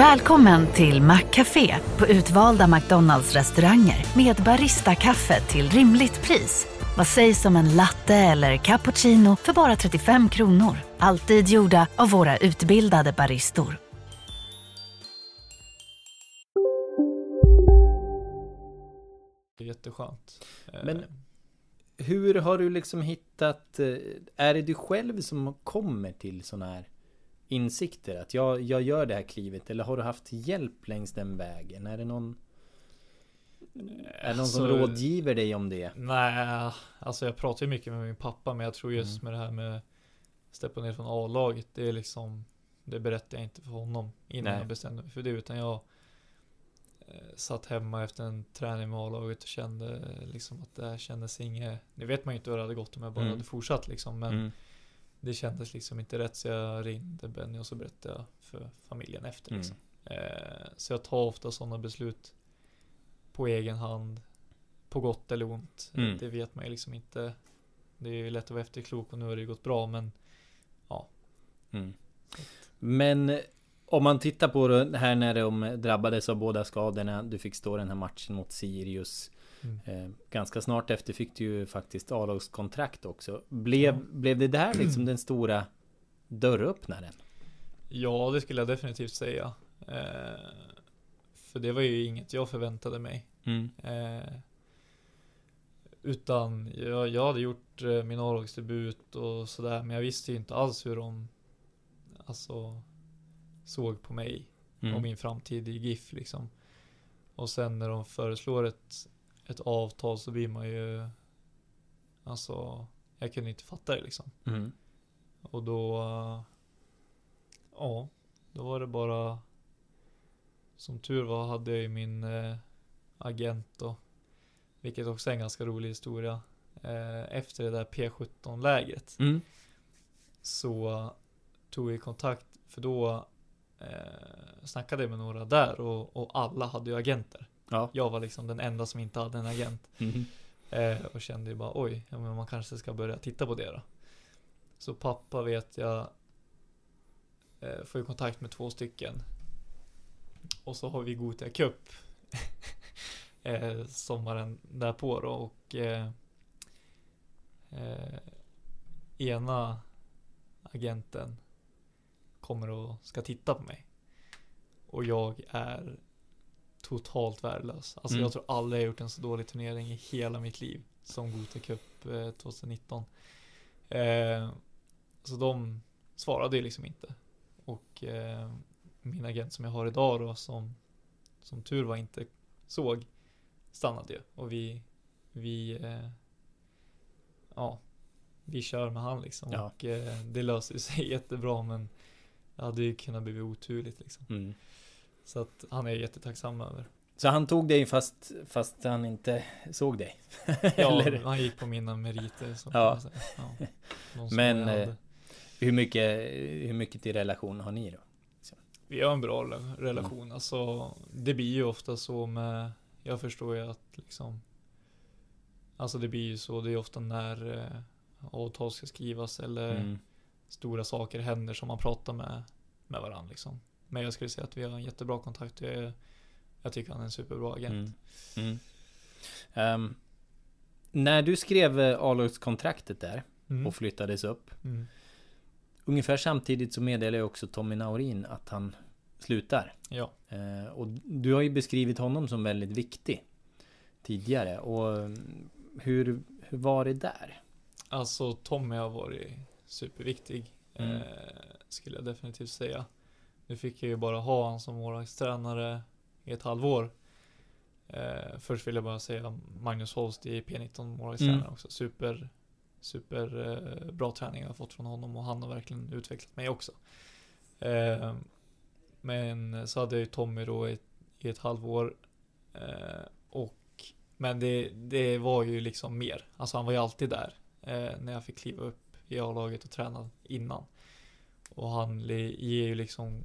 Välkommen till Maccafé på utvalda McDonalds restauranger med Baristakaffe till rimligt pris. Vad sägs om en latte eller cappuccino för bara 35 kronor? Alltid gjorda av våra utbildade baristor. jätteskönt. Eh, Men hur har du liksom hittat, eh, är det du själv som kommer till sådana här insikter? Att jag, jag gör det här klivet eller har du haft hjälp längs den vägen? Är det någon Är det någon som Alltså- rådgiver dig om det? Nej, alltså jag pratar ju mycket med min pappa, men jag tror just Mm. med det här med steppa ner från A-laget, det är liksom, det berättar jag inte för honom innan Nej. jag bestämde mig för det, utan jag eh, satt hemma efter en träning med A-laget och kände eh, liksom att det här kändes inget, nu vet man ju inte hur det hade gått om jag bara Mm. hade fortsatt liksom, men Mm. Det kändes liksom inte rätt så jag ringde Benny och så berättade jag för familjen efter Mm. liksom. Eh, så jag tar ofta sådana beslut på egen hand. På gott eller ont. Mm. Det vet man ju liksom inte. Det är ju lätt att vara efterklok och nu har det ju gått bra men Mm. Men eh, om man tittar på det här när de drabbades av båda skadorna. Du fick stå den här matchen mot Sirius. Mm. Eh, ganska snart efter fick du ju faktiskt A-lagskontrakt också. Blev, Ja. blev det där liksom den stora dörröppnaren? ja, det skulle jag definitivt säga. Eh, för det var ju inget jag förväntade mig. Mm. Eh, utan jag, jag hade gjort eh, min A-lagsdebut och sådär men jag visste ju inte alls hur de alltså såg på mig Mm. och min framtid i GIF liksom. Och sen när de föreslår ett, ett avtal så blir man ju Alltså Jag kunde inte fatta det liksom. Mm. Och då Ja Då var det bara Som tur var hade jag ju min eh, agent då Vilket också är en ganska rolig historia eh, Efter det där P17 lägret Mm. så tog vi kontakt för då eh, snackade jag med några där och, och alla hade ju agenter. Ja. Jag var liksom den enda som inte hade en agent. Mm. Eh, och kände ju bara oj, ja, men man kanske ska börja titta på det då. Så pappa vet jag eh, får ju kontakt med två stycken. Och så har vi Gothia Cup eh, sommaren därpå då och eh, eh, ena agenten kommer och ska titta på mig. Och jag är totalt värdelös. Alltså Mm. jag tror aldrig jag gjort en så dålig turnering i hela mitt liv som Gothia Cup eh, 2019. Eh, så de svarade ju liksom inte. Och eh, min agent som jag har idag då som som tur var inte såg stannade ju och vi vi eh, ja vi kör med han liksom Ja. och eh, det löser sig jättebra men det hade ju kunnat bli oturligt liksom. Mm. Så att han är jättetacksam över. Så han tog dig fast, fast han inte såg dig? Ja, han gick på mina meriter. Så Ja. Ja. Men eh, hur mycket, hur mycket till relation har ni då? Vi har en bra rela- relation. Alltså, det blir ju ofta så med, jag förstår ju att liksom, alltså det blir ju så, det är ofta när eh, avtal ska skrivas eller Mm. stora saker händer som man pratar med, med varandra liksom. Men jag skulle säga att vi har en jättebra kontakt. Jag, jag tycker han är en superbra agent. Mm. Mm. Ehm, när du skrev eh, A-lagskontraktet där Mm. och flyttades upp. Mm. Ungefär samtidigt så meddelade ju också Tommy Naurin att han slutar. Ja. Eh, och du har ju beskrivit honom som väldigt viktig tidigare. Och mm, hur, hur var det där? Alltså Tommy har varit superviktig. Mm. Eh, skulle jag definitivt säga. Nu fick jag ju bara ha honom som målvaktstränare i ett halvår. Eh, först vill jag bara säga Magnus Holst i P19 målvaktstränare Mm. också. Super, super eh, bra träning jag har fått från honom och han har verkligen utvecklat mig också. Eh, men så hade jag ju Tommy då i, i ett halvår. Eh, och, men det, det var ju liksom mer. Alltså han var ju alltid där. Eh, när jag fick kliva upp i A-laget och träna innan. Och han ger ju liksom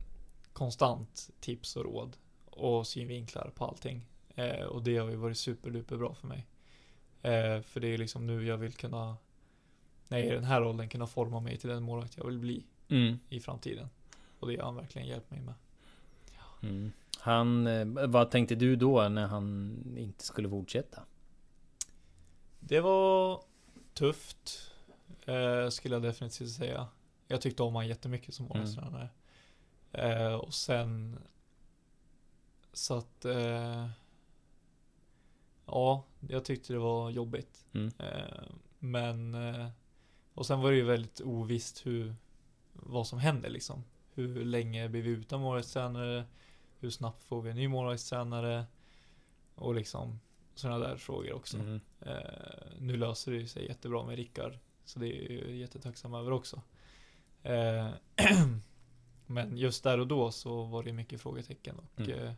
konstant tips och råd. Och synvinklar på allting. Eh, och det har ju varit superduper bra för mig. Eh, för det är liksom nu jag vill kunna, när jag är i den här rollen, kunna forma mig till den målvakt jag vill bli Mm. i framtiden. Och det har han verkligen hjälpt mig med. Mm. Han, eh, vad tänkte du då när han inte skulle fortsätta? Det var tufft, eh, skulle jag definitivt säga. Jag tyckte om honom jättemycket som målvaktstränare. Eh, och sen så att eh, ja, jag tyckte det var jobbigt. Mm. Eh, men eh, och sen var det ju väldigt ovisst hur vad som händer liksom. Hur länge blir vi utan målvaktstränare? Hur snabbt får vi en ny målvaktstränare? Och liksom sådana där frågor också. Mm. Eh, nu löser det sig jättebra med Rickard. Så det är ju jättetacksam över också. Men just där och då så var det mycket frågetecken och Mm. eh,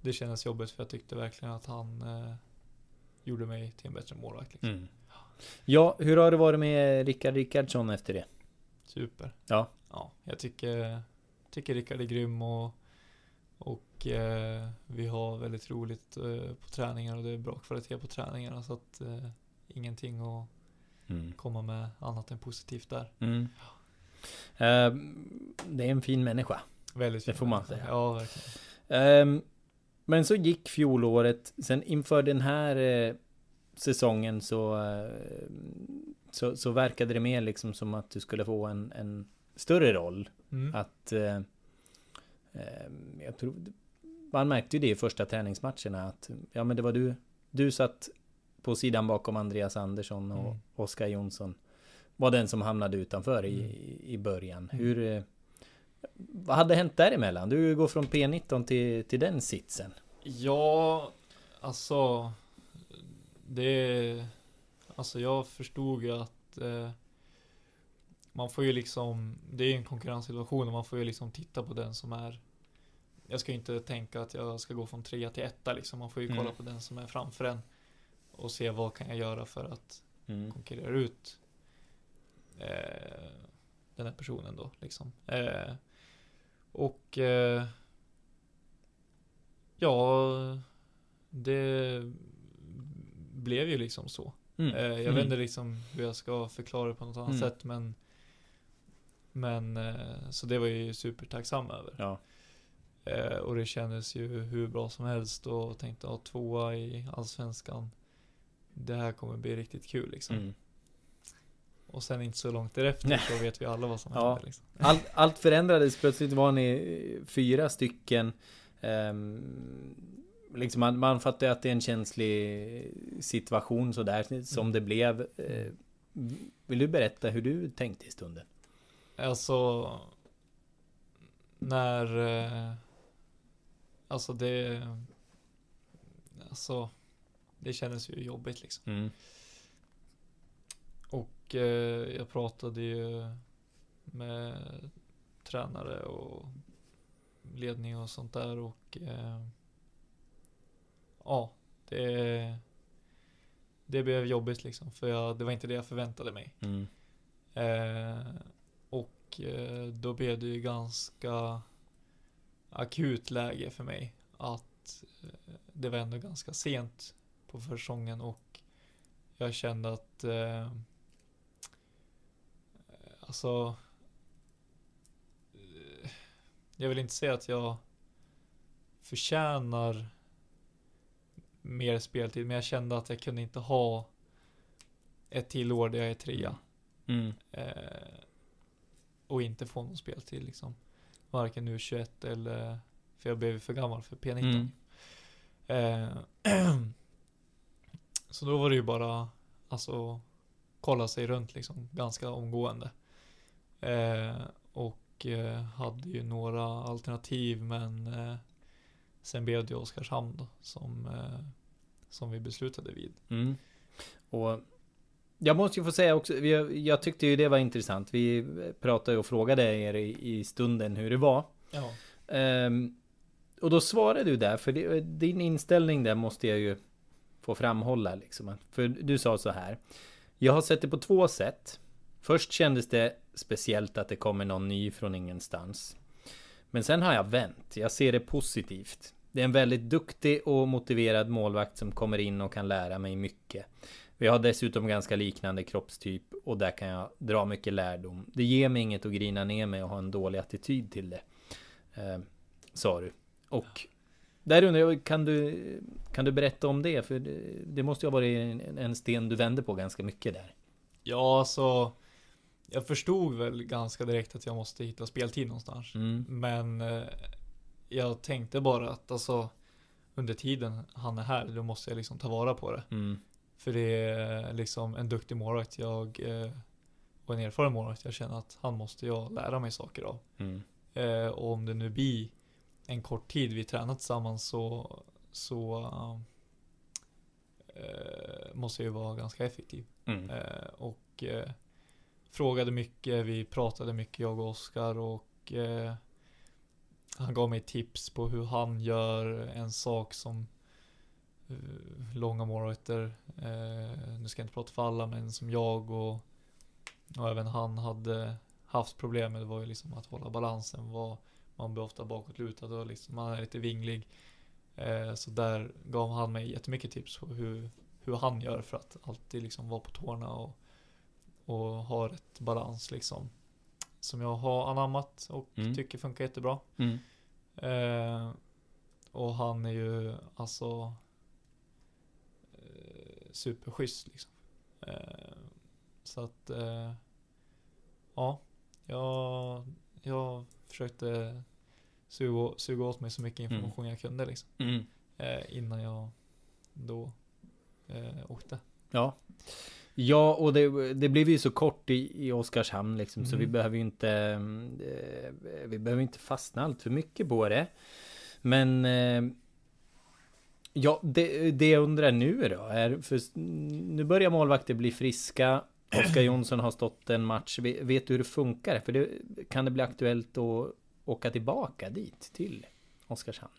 det kändes jobbigt för jag tyckte verkligen att han eh, gjorde mig till en bättre målvakt. Liksom. Mm. Ja, hur har det varit med Rickard Rickardsson efter det? Super. Ja. Ja, jag tycker, tycker Rickard är grym och, och eh, vi har väldigt roligt eh, på träningar och det är bra kvalitet på träningarna så att eh, ingenting att Mm. komma med annat än positivt där. Mm. Det är en fin människa. Väldigt Det fin får man säga. Ja, verkligen. Ehm, men så gick fjolåret. Sen inför den här eh, säsongen så, eh, så, så verkade det mer liksom som att du skulle få en, en större roll. Mm. Att eh, eh, jag tror man märkte ju det i första träningsmatcherna att ja men det var du du satt på sidan bakom Andreas Andersson och Mm. Oskar Jonsson var den som hamnade utanför i, Mm. i början. Mm. Hur eh, vad hade hänt däremellan? Du går från P19 till, till den sitsen. Ja, alltså det Alltså jag förstod ju att eh, man får ju liksom, det är ju en konkurrenssituation och man får ju liksom titta på den som är Jag ska ju inte tänka att jag ska gå från trea till etta liksom. Man får ju kolla Mm. på den som är framför en. Och se vad kan jag göra för att Mm. konkurrera ut eh, den här personen då liksom. Eh, och eh, ja, det blev ju liksom så. Mm. Eh, jag Mm. vet inte liksom hur jag ska förklara det på något annat Mm. sätt men Men eh, så det var jag ju supertacksam över. Ja. Eh, och det kändes ju hur bra som helst och tänkte ha tvåa i Allsvenskan. Det här kommer bli riktigt kul liksom. Mm. Och sen inte så långt därefter Nej. så vet vi alla vad som Ja. händer liksom. Allt, allt förändrades, plötsligt var ni fyra stycken. ehm, liksom man, man fattar att det är en känslig situation sådär som Mm. det blev. Eh, vill du berätta hur du tänkte i stunden? Alltså När eh, Alltså det Alltså Det kändes ju jobbigt liksom. Mm. Och eh, jag pratade ju med tränare och ledning och sånt där och eh, ja, det, det blev jobbigt liksom. För jag, det var inte det jag förväntade mig. Mm. Eh, och eh, då blev det ju ganska akut läge för mig. Att eh, det var ändå ganska sent på försäsongen och jag kände att eh, Alltså eh, Jag vill inte säga att jag förtjänar mer speltid, men jag kände att jag kunde inte ha ett till år där jag är trea. Mm. Eh, och inte få någon speltid liksom. Varken nu 21 eller, för jag blev för gammal för P19. Mm. Eh, så då var det ju bara, alltså, kolla sig runt liksom, ganska omgående. Eh, och eh, hade ju några alternativ, men eh, sen blev det ju Oskarshamn då, som, eh, som vi beslutade vid. Mm. Och jag måste ju få säga också, jag tyckte ju det var intressant. Vi pratade och frågade er i, stunden hur det var. Ja. Ehm, och då svarade du där, för det, din inställning där måste jag ju få framhålla liksom. För du sa så här. Jag har sett det på två sätt. Först kändes det speciellt att det kommer någon ny från ingenstans. Men sen har jag vänt. Jag ser det positivt. Det är en väldigt duktig och motiverad målvakt som kommer in och kan lära mig mycket. Vi har dessutom ganska liknande kroppstyp och där kan jag dra mycket lärdom. Det ger mig inget att grina ner mig och ha en dålig attityd till det. Eh, sa du. Och där undrar jag, kan du, kan du berätta om det? För det, det måste ju ha varit en, en sten du vände på ganska mycket där. Ja, alltså. Jag förstod väl ganska direkt att jag måste hitta speltid någonstans. Mm. Men eh, jag tänkte bara att alltså under tiden han är här, då måste jag liksom ta vara på det. Mm. För det är liksom en duktig målvakt jag eh, och en erfaren målvakt. Jag känner att han måste jag lära mig saker av. Mm. Eh, och om det nu blir en kort tid vi tränat tillsammans så, så eh, måste jag ju vara ganska effektiv. Mm. Eh, och eh, frågade mycket, vi pratade mycket jag och Oskar och eh, han gav mig tips på hur han gör en sak som eh, långa morötter, eh, nu ska jag inte prata för alla, men som jag och, och även han hade haft problem med, det var ju liksom att hålla balansen, var, man blir ofta bakåtlutad och liksom, man är lite vinglig. Eh, så där gav han mig jättemycket tips på hur, hur han gör för att alltid liksom vara på tårna och, och ha rätt balans liksom. Som jag har anammat och Mm. tycker funkar jättebra. Mm. Eh, och han är ju alltså eh, superschysst liksom. Eh, så att eh, ja, jag, jag försökte suga, suga åt mig så mycket information jag kunde liksom. Mm. Eh, innan jag då eh, åkte. Ja. Ja, och det, det blev ju så kort i, i Oskarshamn liksom, så Mm. vi behöver ju inte eh, Vi behöver inte fastna allt för mycket på det. Men eh, Ja, det, det jag undrar nu då är, för nu börjar målvakter bli friska. Oskar Jonsson har stått en match. Vet du hur det funkar? För det, kan det bli aktuellt att åka tillbaka dit till Oskarshamn?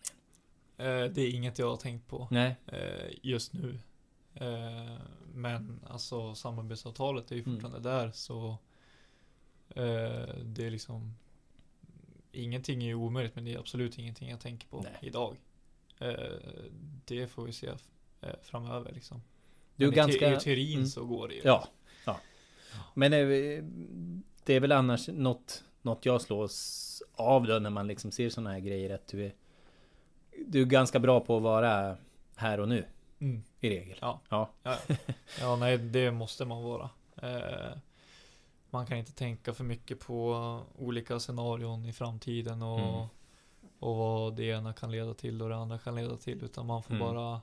Eh, det är inget jag har tänkt på Nej. eh, just nu. Eh, men alltså samarbetsavtalet är ju Mm. fortfarande där så eh, det är liksom Ingenting är ju omöjligt men det är absolut ingenting jag tänker på Nej. idag. Eh, det får vi se eh, framöver liksom. Du är Men i, ganska... te- i teorin Mm. så går det ju. Ja, ja. Men eh, det är väl annars något, något jag slås av då när man liksom ser sådana här grejer att du är Du är ganska bra på att vara här och nu Mm. i regel. Ja. Ja. Ja, ja nej det måste man vara. Eh, man kan inte tänka för mycket på olika scenarion i framtiden och, Mm. och vad det ena kan leda till och det andra kan leda till. Utan man får Mm. bara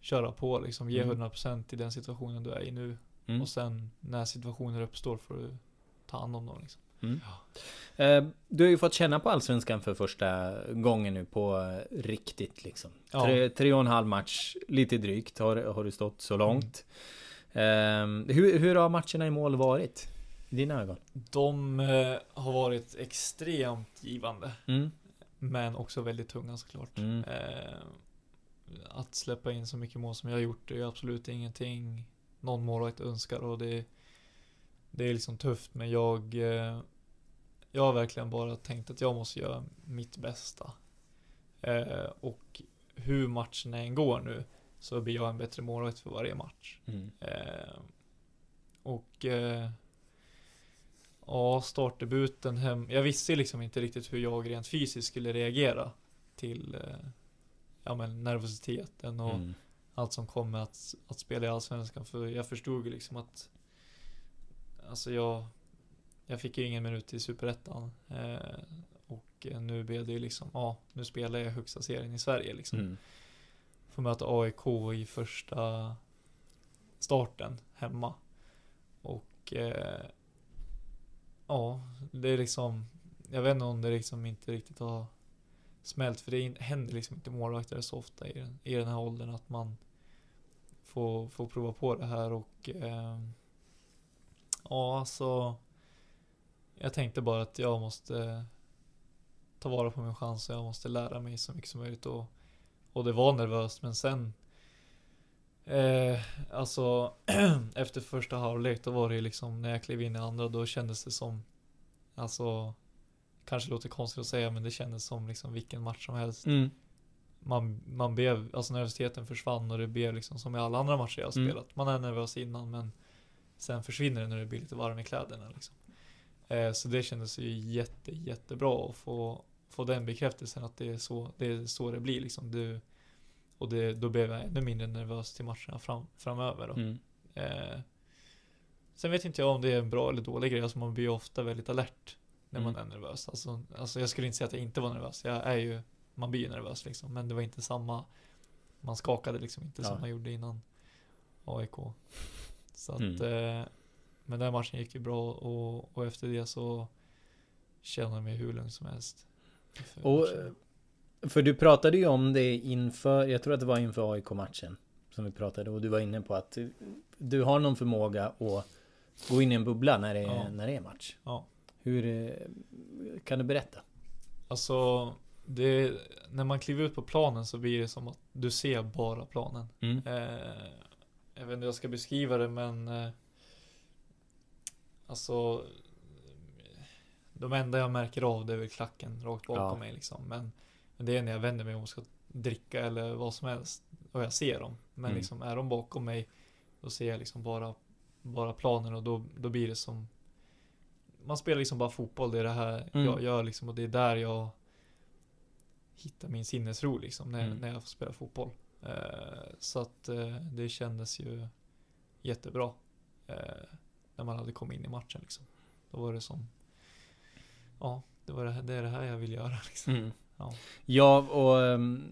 köra på liksom. Ge Mm. 100% i den situationen du är i nu. Mm. Och sen när situationer uppstår får du ta hand om dem liksom. Mm. Eh, Du har ju fått känna på Allsvenskan för första gången nu på eh, riktigt liksom. Ja. Tre, tre och en halv match, lite drygt har, har du stått så långt. Eh, hur, hur har matcherna i mål varit? I dina ögon? De har varit extremt givande. Mm. Men också väldigt tunga såklart. Mm. Att släppa in så mycket mål som jag har gjort det är absolut ingenting någon målvakt önskar och det, det är liksom tufft men jag eh, jag har verkligen bara tänkt att jag måste göra mitt bästa. Eh, och hur matchen än går nu så blir jag en bättre målvakt för varje match. Mm. Eh, och eh, ja, startdebuten hem. Jag visste liksom inte riktigt hur jag rent fysiskt skulle reagera till eh, ja, men nervositeten och Mm. allt som kom med att, att spela i Allsvenskan. För jag förstod ju liksom att Alltså jag Jag fick ju ingen minut i Superettan eh, Och eh, nu blev det ju liksom, ja nu spelar jag högsta serien i Sverige liksom. Mm. Får möta AIK i första starten hemma. Och eh, ja, det är liksom Jag vet inte om det liksom inte riktigt har smält för det händer liksom inte målvakter så ofta i den, i den här åldern att man får, får prova på det här och eh, ja, alltså jag tänkte bara att jag måste ta vara på min chans och jag måste lära mig så mycket som möjligt och, och det var nervöst men sen eh, alltså efter första halvlek då var det ju liksom när jag klev in i andra då kändes det som alltså kanske låter konstigt att säga men det kändes som liksom vilken match som helst Mm. man, man blev, alltså nervositeten försvann och det blev liksom som i alla andra matcher jag har Mm. spelat. Man är nervös innan men sen försvinner det när det blir lite varm i kläderna liksom. Eh, så det kändes ju jätte, jättebra att få, få den bekräftelsen att det är så det, är så det blir liksom. Du, och det, då blev jag ännu mindre nervös till matcherna fram, framöver då. Mm. Eh, sen vet inte jag om det är en bra eller dålig grej, alltså man blir ju ofta väldigt alert när man Mm. är nervös. Alltså, alltså jag skulle inte säga att jag inte var nervös, jag är ju, man blir ju nervös liksom, men det var inte samma, man skakade liksom inte som Ja. man gjorde innan AIK. Så att, Mm. eh, men den matchen gick ju bra och, och efter det så känner jag mig hur lugn som helst. För Och, matchen. För du pratade ju om det inför, jag tror att det var inför AIK-matchen. Som vi pratade och du var inne på att du, du har någon förmåga att gå in i en bubbla när det, Ja. när det är match. Ja. Hur, eh, kan du berätta? Alltså, det, när man kliver ut på planen så blir det som att du ser bara planen. Mm. Eh, jag vet inte hur jag ska beskriva det men eh, Alltså De enda jag märker av det är väl klacken rakt bakom Ja. mig liksom. Men, men det är när jag vänder mig om och ska dricka eller vad som helst. Och jag ser dem. Men Mm. liksom är de bakom mig Då ser jag liksom bara Bara planen och då, då blir det som Man spelar liksom bara fotboll. Det är det här Mm. jag gör liksom. Och det är där jag Hittar min sinnesro liksom. När, Mm. när jag får spela fotboll. Eh, så att eh, det kändes ju jättebra. Eh, när man hade kommit in i matchen liksom. Då var det som Ja, det, var det, här, det är det här jag vill göra liksom. Mm. Ja. Ja, och ehm,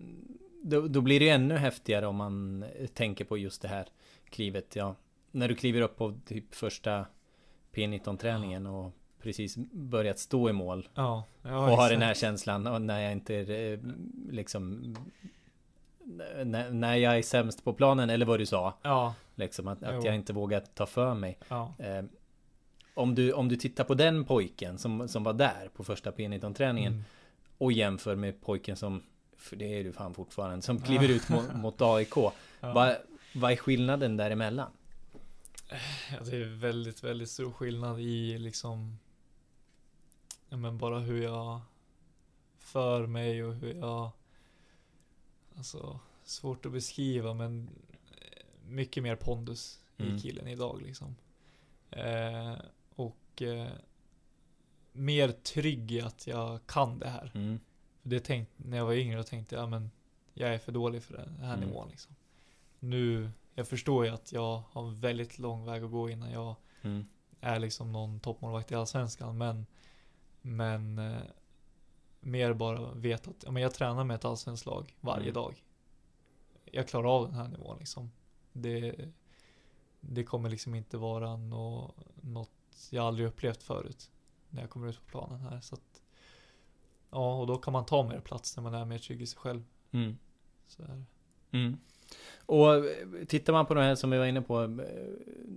då, då blir det ju ännu häftigare om man tänker på just det här klivet. Ja, när du kliver upp på typ första P19-träningen och precis börjat stå i mål. Ja, ja och har den här känslan och när jag inte liksom när, när jag är sämst på planen eller vad du sa. Ja. Liksom att, att jag inte vågar ta för mig. Ja. Eh, om, du, om du tittar på den pojken som, som var där på första P19-träningen Mm. och jämför med pojken som, för det är du fan fortfarande, som kliver Ja. ut mot, mot AIK. Ja. Vad, vad är skillnaden däremellan? Ja, det är väldigt, väldigt stor skillnad i liksom Ja men bara hur jag För mig och hur jag Alltså Svårt att beskriva men eh, Mycket mer pondus Mm. i killen idag liksom eh, Och eh, Mer trygg i att jag kan det här Mm. För det tänkt, när jag var yngre tänkte jag men Jag är för dålig för den här Mm. nivån liksom Nu Jag förstår ju att jag har en väldigt lång väg att gå innan jag Mm. är liksom någon toppmålvakt i Allsvenskan men Men eh, Mer bara veta att ja, men jag tränar med ett allsvenskt lag varje Mm. dag Jag klarar av den här nivån liksom Det Det kommer liksom inte vara nå, något jag aldrig upplevt förut När jag kommer ut på planen här så att Ja och då kan man ta mer plats när man är mer trygg i sig själv Mm. så är det. Mm. Och eh, tittar man på de här som vi var inne på. eh,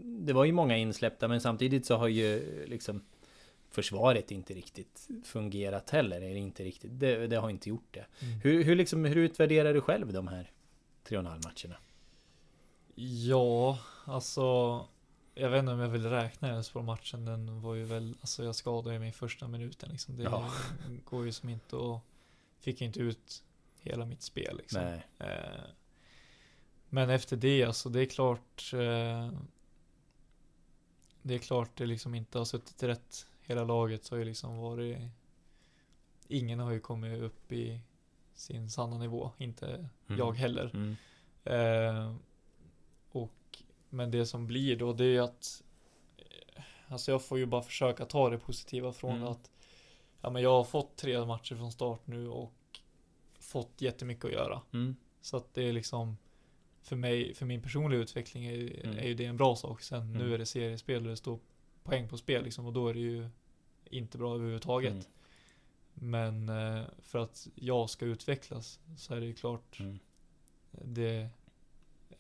Det var ju många insläppta men samtidigt så har ju liksom Försvaret inte riktigt fungerat heller. Eller inte riktigt. Det, det har inte gjort det. Mm. Hur, hur, liksom, hur utvärderar du själv de här tre och en halv matcherna? Ja, alltså jag vet inte om jag vill räkna Elfsborg-matchen. Den var ju väl, alltså jag skadade mig första minuten liksom. Det Ja. går ju som inte och fick inte ut hela mitt spel liksom. Nej. Eh, men efter det, alltså det är klart. Eh, det är klart det liksom inte har suttit rätt. Hela laget har ju liksom varit. Ingen har ju kommit upp i sin sanna nivå. Inte Mm. jag heller. Mm. Eh, och, men det som blir då, det är ju att eh, Alltså jag får ju bara försöka ta det positiva från Mm. att Ja men jag har fått tre matcher från start nu och Fått jättemycket att göra. Mm. Så att det är liksom För mig, för min personliga utveckling är, Mm. är ju det en bra sak. Sen Mm. nu är det seriespel och det står poäng på spel liksom och då är det ju Inte bra överhuvudtaget. Mm. Men eh, för att jag ska utvecklas så är det ju klart Mm. Det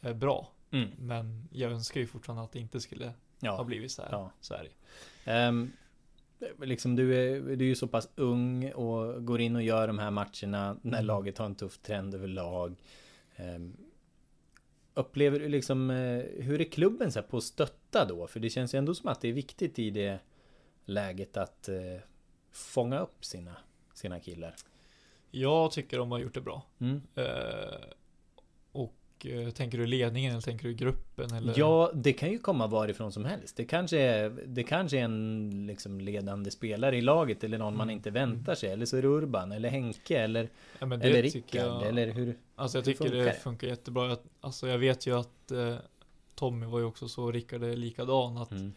är bra. Mm. Men jag önskar ju fortfarande att det inte skulle ha Ja. blivit så här. Ja. Så är det. Ehm, liksom du är, du är ju så pass ung och går in och gör de här matcherna när Mm. laget har en tuff trend överlag. Um, upplever du liksom, eh, hur är klubben så på att stötta då? För det känns ju ändå som att det är viktigt i det läget att eh, fånga upp sina, sina killar. Jag tycker de har gjort det bra. Mm. Eh, och eh, tänker du ledningen eller tänker du gruppen? Eller? Ja, det kan ju komma varifrån som helst. Det kanske är, det kanske är en liksom ledande spelare i laget eller någon man Mm. inte väntar sig. Eller så är det Urban eller Henke eller, Ja, eller Rickard jag- eller hur? Alltså jag hur tycker funkar det det? funkar jättebra. Jag, alltså jag vet ju att eh, Tommy var ju också så, och Rickard är likadan. Att Mm.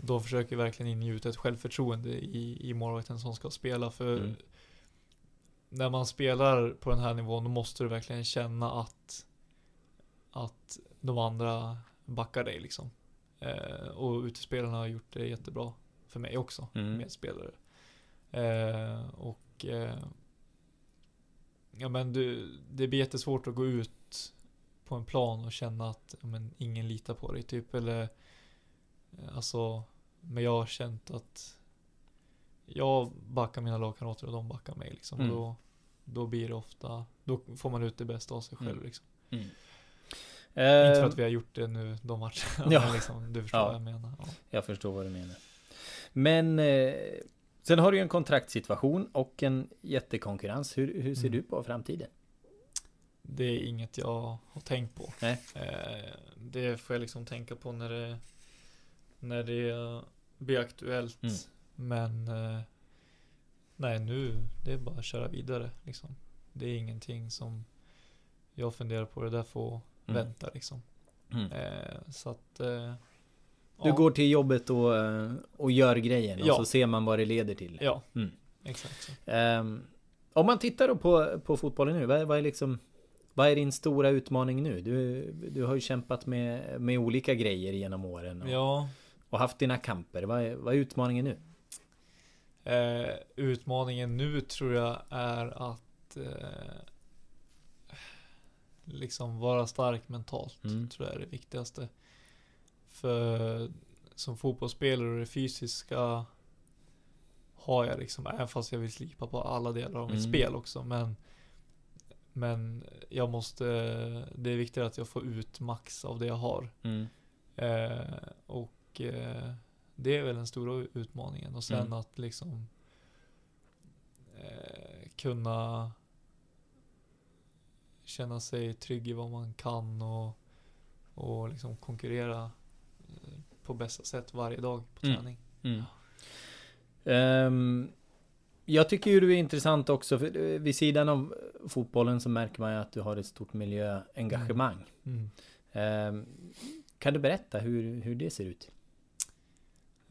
De försöker verkligen ingjuta ett självförtroende i, i målvakten som ska spela. För Mm. när man spelar på den här nivån då måste du verkligen känna att att de andra backar dig liksom. Eh, och utespelarna har gjort det jättebra för mig också, Mm. med spelare. Eh, och eh, ja men du, det blir jättesvårt att gå ut på en plan och känna att ja, men, ingen litar på dig typ eller alltså men jag har känt att jag backar mina lagkamrater och de backar mig liksom. Mm. Då, då blir det ofta, då får man ut det bästa av sig själv Mm. liksom. Mm. Inte för Eh, att vi har gjort det nu de matcherna. Ja. liksom, du förstår Ja. vad jag menar. Ja. Jag förstår vad du menar. Men eh, sen har du ju en kontraktsituation och en jättekonkurrens. Hur, hur ser Mm. du på framtiden? Det är inget jag har tänkt på. Nej. Eh, det får jag liksom tänka på när det, när det blir aktuellt. Mm. Men eh, nej, nu det är bara att köra vidare. Liksom. Det är ingenting som jag funderar på. Det där får Mm. vänta liksom. Mm. Eh, så att eh, Du ja, går till jobbet och, eh, och gör grejen och Ja. så ser man vad det leder till. Ja, Mm. exakt så. Ehm, om man tittar då på, på fotbollen nu, vad, vad är liksom vad är din stora utmaning nu? Du, du har ju kämpat med, med olika grejer genom åren och, Ja, och haft dina kamper. Vad är, vad är utmaningen nu? Eh, utmaningen nu tror jag är att eh, liksom vara stark mentalt. Mm. Tror jag är det viktigaste. För som fotbollsspelare och det fysiska har jag liksom, även fast jag vill slipa på alla delar av mitt Mm. spel också. Men, men jag måste, det är viktigt att jag får ut max av det jag har. Mm. Eh, och eh, det är väl den stora utmaningen. Och sen Mm. att liksom eh, kunna känna sig trygg i vad man kan och, och liksom konkurrera eh, på bästa sätt varje dag på Mm. träning. Mm. Ehm, jag tycker ju du är intressant också, för eh, vid sidan av fotbollen så märker man ju att du har ett stort miljöengagemang. Mm. Ehm, kan du berätta hur, hur det ser ut?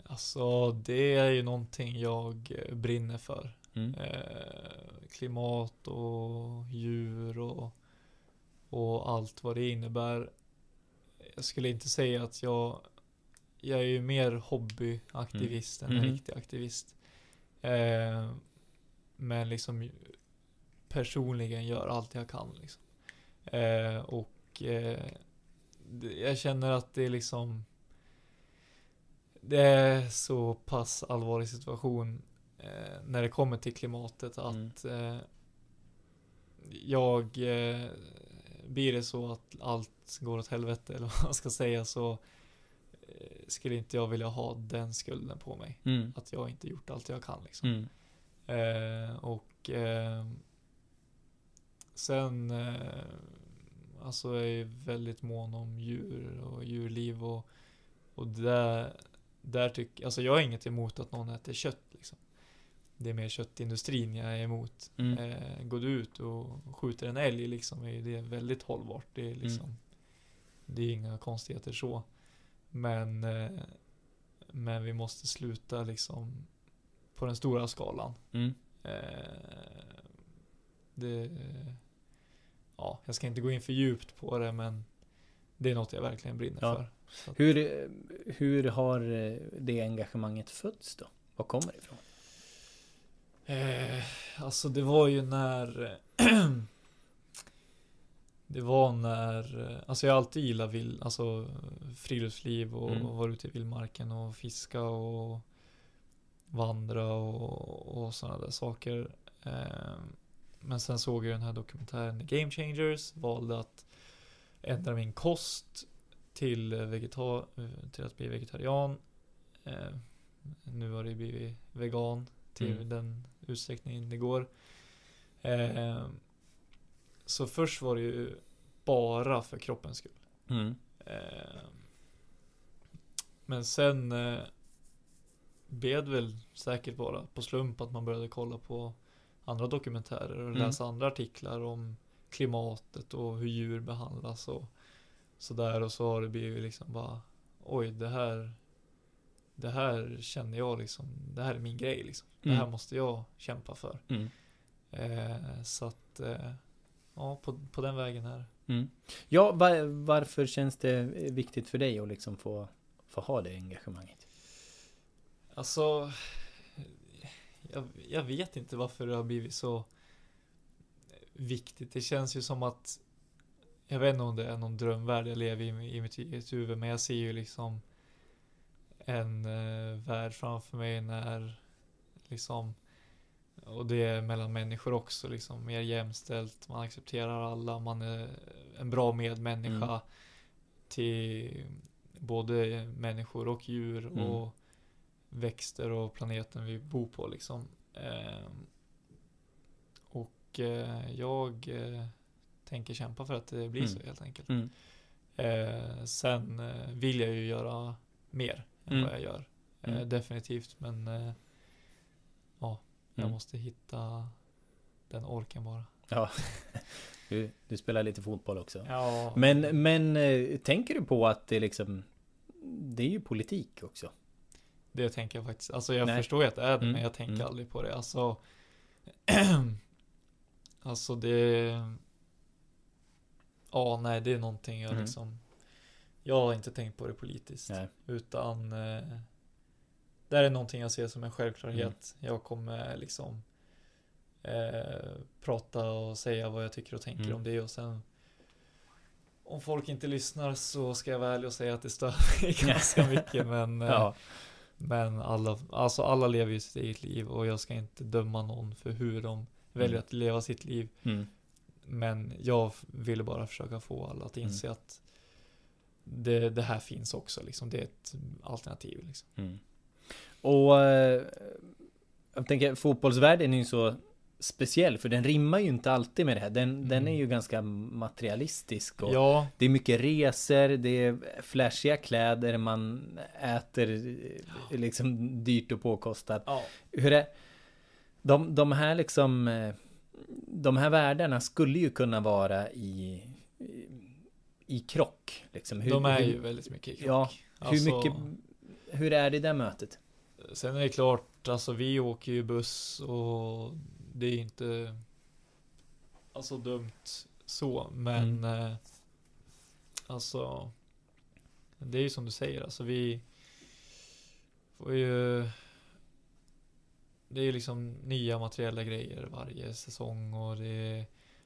Alltså det är ju någonting jag eh, brinner för. Mm. Eh, klimat och djur och, och allt vad det innebär. Jag skulle inte säga att jag jag är ju mer hobbyaktivist än en Mhm. riktig aktivist. Eh, men liksom personligen gör allt jag kan liksom. Eh, och eh, jag känner att det är liksom det är så pass allvarlig situation eh, när det kommer till klimatet att eh, jag eh, blir det så att allt går åt helvete eller vad man ska säga så eh, skulle inte jag vilja ha den skulden på mig. Mm. Att jag inte gjort allt jag kan liksom. Mm. Eh, och eh, sen alltså jag är väldigt mån om djur och djurliv och, och där, där tycker, alltså jag har inget emot att någon äter kött liksom. Det är mer köttindustrin jag är emot. Mm. Eh, går du ut och skjuter en älg liksom är det väldigt hållbart. Det är liksom Mm. Det är inga konstigheter så. Men eh, Men vi måste sluta liksom På den stora skalan. Mm. Eh, det, ja, jag ska inte gå in för djupt på det men det är något jag verkligen brinner Ja. för. Hur, hur har eh, det engagemanget fötts då? Var kommer det ifrån? eh, alltså det var ju när Det var när, eh, alltså jag har alltid gillat vill, alltså friluftsliv och Mm. vara ute i vildmarken och fiska och vandra och, och sådana där saker. Eh, men sen såg jag den här dokumentären Game Changers, valde att ändra min kost till, vegeta- till att bli vegetarian. Eh, nu har det blivit vegan till Mm. den utsträckningen det går. Eh, så först var det ju bara för kroppens skull. Mm. Eh, men sen eh, det väl säkert bara på slump att man började kolla på andra dokumentärer och Mm. läsa andra artiklar om klimatet och hur djur behandlas och sådär och så har det blivit liksom bara oj det här det här känner jag liksom det här är min grej liksom. Det här Mm. måste jag kämpa för. Mm. Eh, så att eh, ja på, på den vägen här. Mm. Ja, va- varför känns det viktigt för dig att liksom få, få ha det engagemanget? Alltså, jag, jag vet inte varför det har blivit så viktigt. Det känns ju som att, jag vet inte om det är någon drömvärld jag lever i, i mitt eget huvud, men jag ser ju liksom en eh, värld framför mig när liksom och det är mellan människor också liksom mer jämställt. Man accepterar alla. Man är en bra medmänniska Mm. till både människor och djur Mm. och växter och planeten vi bor på liksom. Ehm, och eh, jag eh, tänker kämpa för att det blir Mm. så helt enkelt. Mm. Eh, sen eh, vill jag ju göra mer än Mm. vad jag gör. Mm. definitivt, men ja, jag Mm. måste hitta den orken bara. Ja, du, du spelar lite fotboll också. Ja, Men, men tänker du på att det liksom Det är ju politik också. det tänker jag faktiskt. Alltså jag Nej. förstår ju att det är det, Mm. men jag tänker Mm. aldrig på det. Alltså, alltså det... Ja, nej, det är någonting jag Mm. liksom... Jag har inte tänkt på det politiskt. Nej. Utan eh, det här är någonting jag ser som en självklarhet. Mm. Jag kommer liksom eh, prata och säga vad jag tycker och tänker Mm. om det och sen om folk inte lyssnar så ska jag vara ärlig och säga att det stör mig ganska mycket men eh, Ja. men alla, alltså alla lever ju sitt eget liv och jag ska inte döma någon för hur de väljer Mm. att leva sitt liv. Mm. Men jag ville bara försöka få alla att inse att det, det här finns också liksom. Det är ett alternativ liksom. Mm. Och eh, jag tänker fotbollsvärlden är ju så speciell för den rimmar ju inte alltid med det här. Den, den är Mm. ju ganska materialistisk och Ja, det är mycket resor, det är flashiga kläder, man äter eh, liksom dyrt och påkostat. ja. Hur är de, de här liksom eh, De här världarna skulle ju kunna vara i i, i krock liksom. Hur, de är hur, ju väldigt mycket i krock. Ja, hur Alltså, mycket Hur är det i det mötet? Sen är det klart, alltså vi åker ju buss och det är inte Alltså dumt så, men eh, Alltså Det är ju som du säger, alltså vi Får ju Det är ju liksom nya materiella grejer varje säsong och det är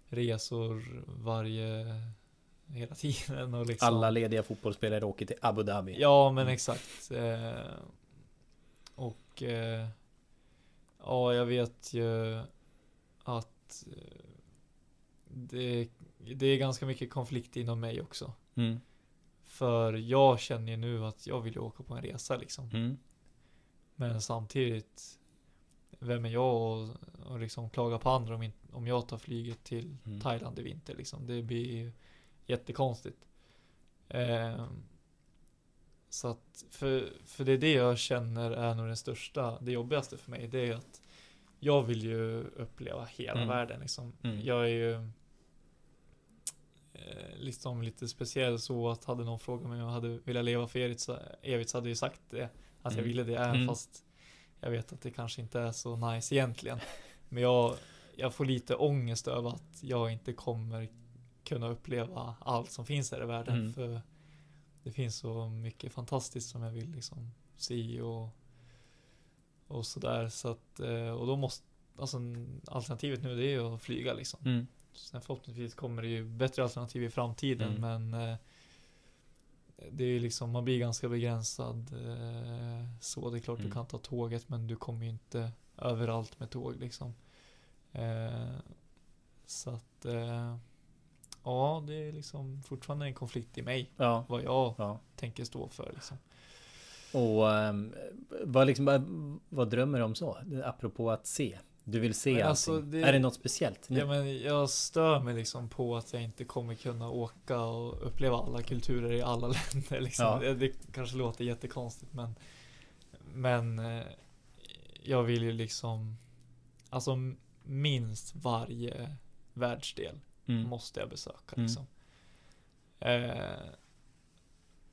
resor varje Hela tiden och liksom Alla lediga fotbollsspelare åker till Abu Dhabi. Ja, men Mm. exakt. Eh, och eh, ja, jag vet ju att eh, det, det är ganska mycket konflikt inom mig också. Mm. För jag känner ju nu att jag vill åka på en resa liksom. Mm. Men samtidigt, vem är jag och, och liksom klaga på andra om, inte, om jag tar flyget till Mm. Thailand i vinter liksom. Det blir jättekonstigt. Ehm, så att, för, för det är det jag känner är nog den största, det jobbigaste för mig. Det är att jag vill ju uppleva hela Mm. världen liksom. Mm. Jag är ju eh, liksom lite speciell så att hade någon frågat mig om jag hade velat leva för evigt så, evigt så hade jag sagt det. Att jag Mm. ville det även Mm. fast jag vet att det kanske inte är så nice egentligen. Men jag, jag får lite ångest över att jag inte kommer kunna uppleva allt som finns här i världen. Mm. För det finns så mycket fantastiskt som jag vill liksom se och, och sådär. Så att, eh, och då måste, alltså alternativet nu det är att flyga liksom. Mm. Sen förhoppningsvis kommer det ju bättre alternativ i framtiden Mm. men eh, det är liksom, man blir ganska begränsad eh, så. Det är klart Mm. du kan ta tåget men du kommer ju inte överallt med tåg liksom. Eh, så att eh, ja, det är liksom fortfarande en konflikt i mig. Ja. Vad jag Ja. tänker stå för liksom. Och ehm, vad, liksom, vad, vad drömmer du om så? Apropå att se. Du vill se Men allting. alltså, det- Är det något speciellt? Nu? Ja, men jag stör mig liksom på att jag inte kommer kunna åka och uppleva alla kulturer i alla länder. Liksom. Ja. Det, det kanske låter jättekonstigt men Men eh, Jag vill ju liksom Alltså minst varje världsdel Mm. måste jag besöka Mm. liksom. Eh,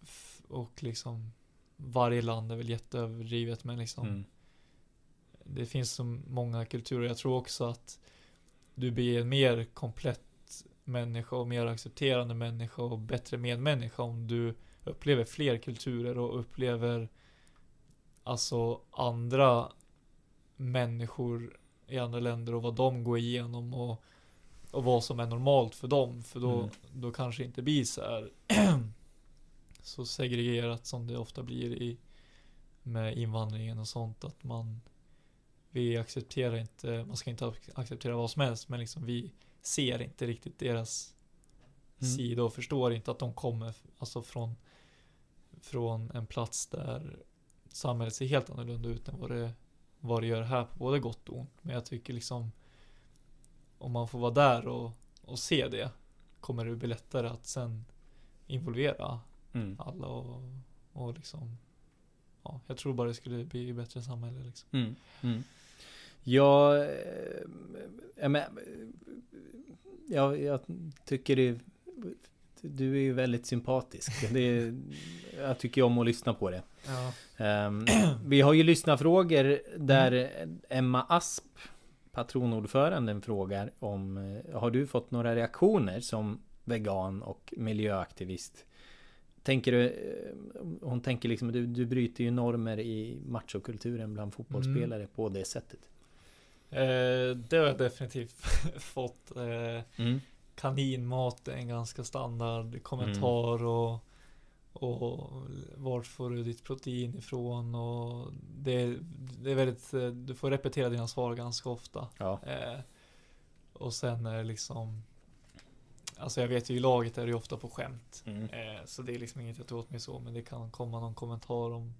f- och liksom Varje land är väl jätteöverdrivet men liksom Mm. Det finns så många kulturer. Jag tror också att du blir en mer komplett människa och mer accepterande människa och bättre medmänniska om du upplever fler kulturer och upplever alltså andra människor i andra länder och vad de går igenom och, och vad som är normalt för dem. För då, Mm. då kanske inte blir så här så segregerat som det ofta blir i med invandringen och sånt att man vi accepterar inte, man ska inte ac- acceptera vad som helst men liksom vi ser inte riktigt deras Mm. sida och förstår inte att de kommer alltså från från en plats där samhället ser helt annorlunda ut än vad det, vad det gör här på både gott och ont. Men jag tycker liksom om man får vara där och, och se det kommer det bli lättare att sen involvera Mm. alla och, och liksom Ja, jag tror bara det skulle bli ett bättre samhälle liksom. Mm. Mm. Jag, eh, jag, men, jag, jag tycker det, du är ju väldigt sympatisk. Det, är- jag tycker om att lyssna på det. Ja. Ehm, vi har ju lyssnarfrågor där Emma Asp, patronordföranden, frågar om eh, Har du fått några reaktioner som vegan och miljöaktivist? Tänker du, eh, hon tänker liksom, du, du bryter ju normer i machokulturen bland fotbollsspelare på det sättet. Eh, det har jag definitivt fått. Eh, Mm. kaninmat är en ganska standard kommentar och och vart får du ditt protein ifrån och det, det är väldigt, eh, du får repetera dina svar ganska ofta. Ja. Eh, och sen är det liksom Alltså jag vet ju i laget är det ju ofta på skämt. Mm. Eh, så det är liksom inget jag tar åt mig så men det kan komma någon kommentar om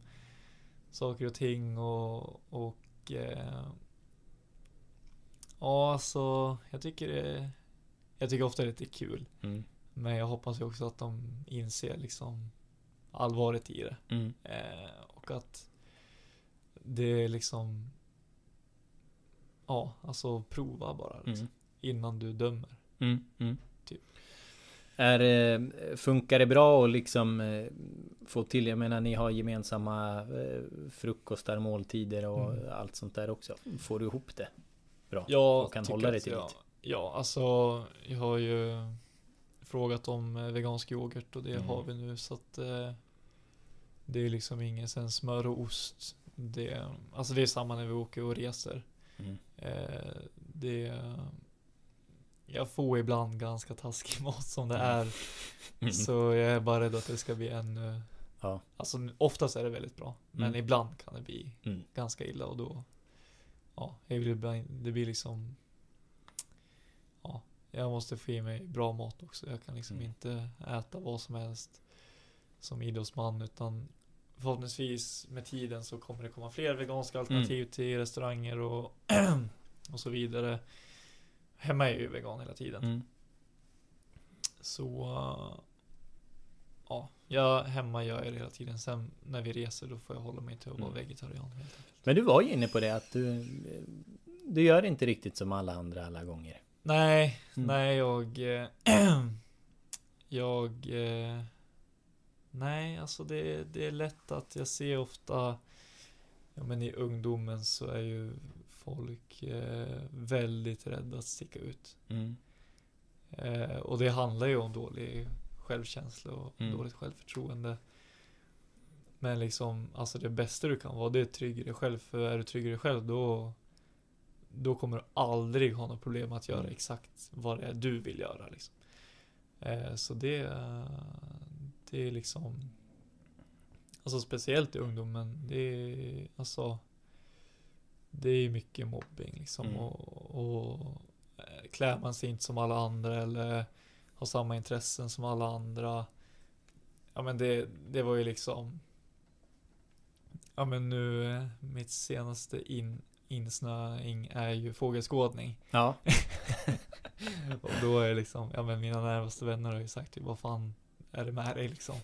saker och ting och, och Ja alltså jag tycker det Jag tycker ofta det är lite kul. Mm. Men jag hoppas ju också att de inser liksom allvaret i det. Mm. Eh, och att det är liksom Ja, alltså prova bara liksom, Mm. innan du dömer. Mm. Mm. Typ. Är, eh, funkar det bra att liksom eh, få till, jag menar ni har gemensamma eh, frukostar, måltider och Mm. allt sånt där också. Får du ihop det bra? Jag och kan hålla dig till jag, det? Ja, alltså jag har ju frågat om eh, vegansk yoghurt och det Mm. har vi nu så att eh, det är liksom ingen sen smör och ost. Det, alltså det är samma när vi åker och reser. Mm. Eh, det jag får ibland ganska taskig mat som det Mm. är. Mm. Så jag är bara rädd att det ska bli ännu Ja. Alltså oftast är det väldigt bra. Men Mm. ibland kan det bli Mm. ganska illa och då Ja, jag vill det blir liksom Ja, jag måste få i mig bra mat också. Jag kan liksom Mm. inte äta vad som helst som idrottsman utan förhoppningsvis med tiden så kommer det komma fler veganska alternativ till restauranger och, och så vidare. Hemma är jag ju vegan hela tiden. Mm. Så uh, ja, jag, hemma gör jag det hela tiden. Sen när vi reser då får jag hålla mig till att vara Mm. vegetarian. Men du var ju inne på det att du, du gör inte riktigt som alla andra alla gånger. Nej, Mm. nej jag... eh, jag... eh, Nej, alltså det, det är lätt att jag ser ofta... Ja men i ungdomen så är ju folk eh, väldigt rädda att sticka ut. Mm. Och det handlar ju om dålig självkänsla och Mm. dåligt självförtroende. Men liksom, alltså det bästa du kan vara det är trygg i dig själv. För är du trygg i dig själv då Då kommer du aldrig ha något problem att göra Mm. exakt vad det är du vill göra liksom. eh, Så det Det är liksom Alltså speciellt i ungdomen Det är alltså Det är mycket mobbing liksom Mm. och, och eh, Klär man sig inte som alla andra eller Har samma intressen som alla andra Ja men det, det var ju liksom Ja men nu Mitt senaste in, insnöing är ju fågelskådning Ja. Och då är det liksom Ja men mina närmaste vänner har ju sagt typ, Vad fan är det med dig liksom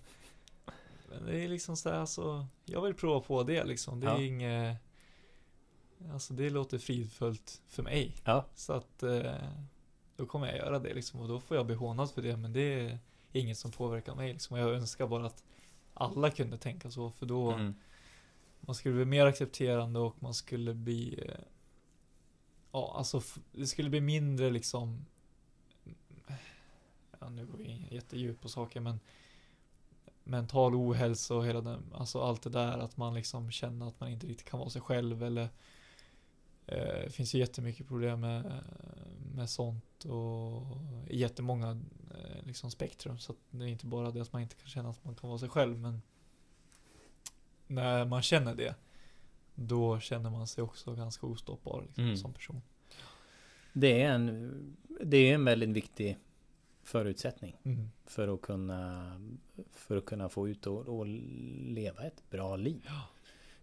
Men det är liksom så här, alltså Jag vill prova på det liksom Det är Ja. inget Alltså det låter fridfullt för mig Ja. Så att eh, Då kommer jag göra det liksom och då får jag bli hånad för det men det är inget som påverkar mig liksom. Och jag önskar bara att alla kunde tänka så för då Mm. Man skulle bli mer accepterande och man skulle bli eh, Ja alltså det skulle bli mindre liksom Ja nu går vi jättedjupt på saker men Mental ohälsa och hela den, alltså allt det där att man liksom känner att man inte riktigt kan vara sig själv eller Det finns ju jättemycket problem med, med sånt och i jättemånga eh, liksom spektrum. Så att det är inte bara det att man inte kan känna att man kan vara sig själv men när man känner det då känner man sig också ganska ostoppbar liksom, Mm. som person. Det är en, det är en väldigt viktig förutsättning Mm. för att kunna, för att kunna få ut och, och leva ett bra liv. Ja.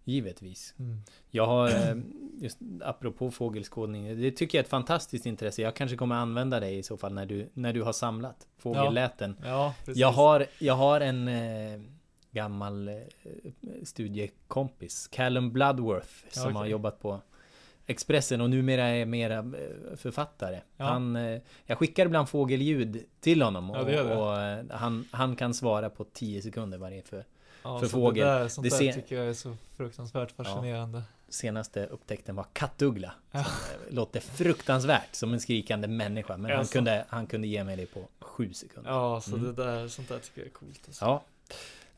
Givetvis. Mm. Jag har, eh, just apropå fågelskådning, det tycker jag är ett fantastiskt intresse. Jag kanske kommer använda det i så fall när du, när du har samlat fågelläten. Ja, precis. Jag har, jag har en eh, gammal eh, studiekompis, Callum Bloodworth, som okej. har jobbat på Expressen och numera är mera eh, författare. Ja. Han, eh, jag skickar ibland fågelljud till honom och, Ja, det det. och han, han kan svara på 10 sekunder vad det är för ja, för fågel. Det där, sånt Det där tycker jag är så fruktansvärt fascinerande. senaste upptäckten var kattuggla. Ja. Eh, låter fruktansvärt som en skrikande människa. Men han kunde, han kunde ge mig det på 7 sekunder. Ja, så Mm. det där, sånt där tycker jag är coolt. Alltså. Ja.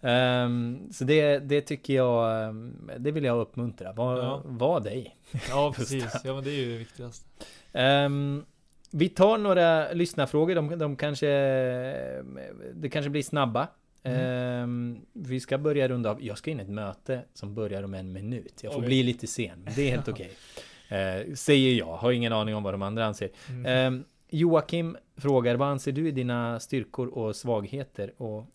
Ehm, så det, det tycker jag, ehm, det vill jag uppmuntra. Var, Ja. var dig. Ja, precis. Ja, men det är ju det viktigaste. Ehm, vi tar några lyssnarfrågor. De, de kanske, det kanske blir snabba. Mm. Ehm, vi ska börja runda av. Jag ska in i ett möte som börjar om en minut. Jag får Oj. bli lite sen. men Det är helt okej. Eh, säger jag. Har ingen aning om vad de andra anser. Mm. Ehm, Joakim frågar, vad anser du är dina styrkor och svagheter? Och,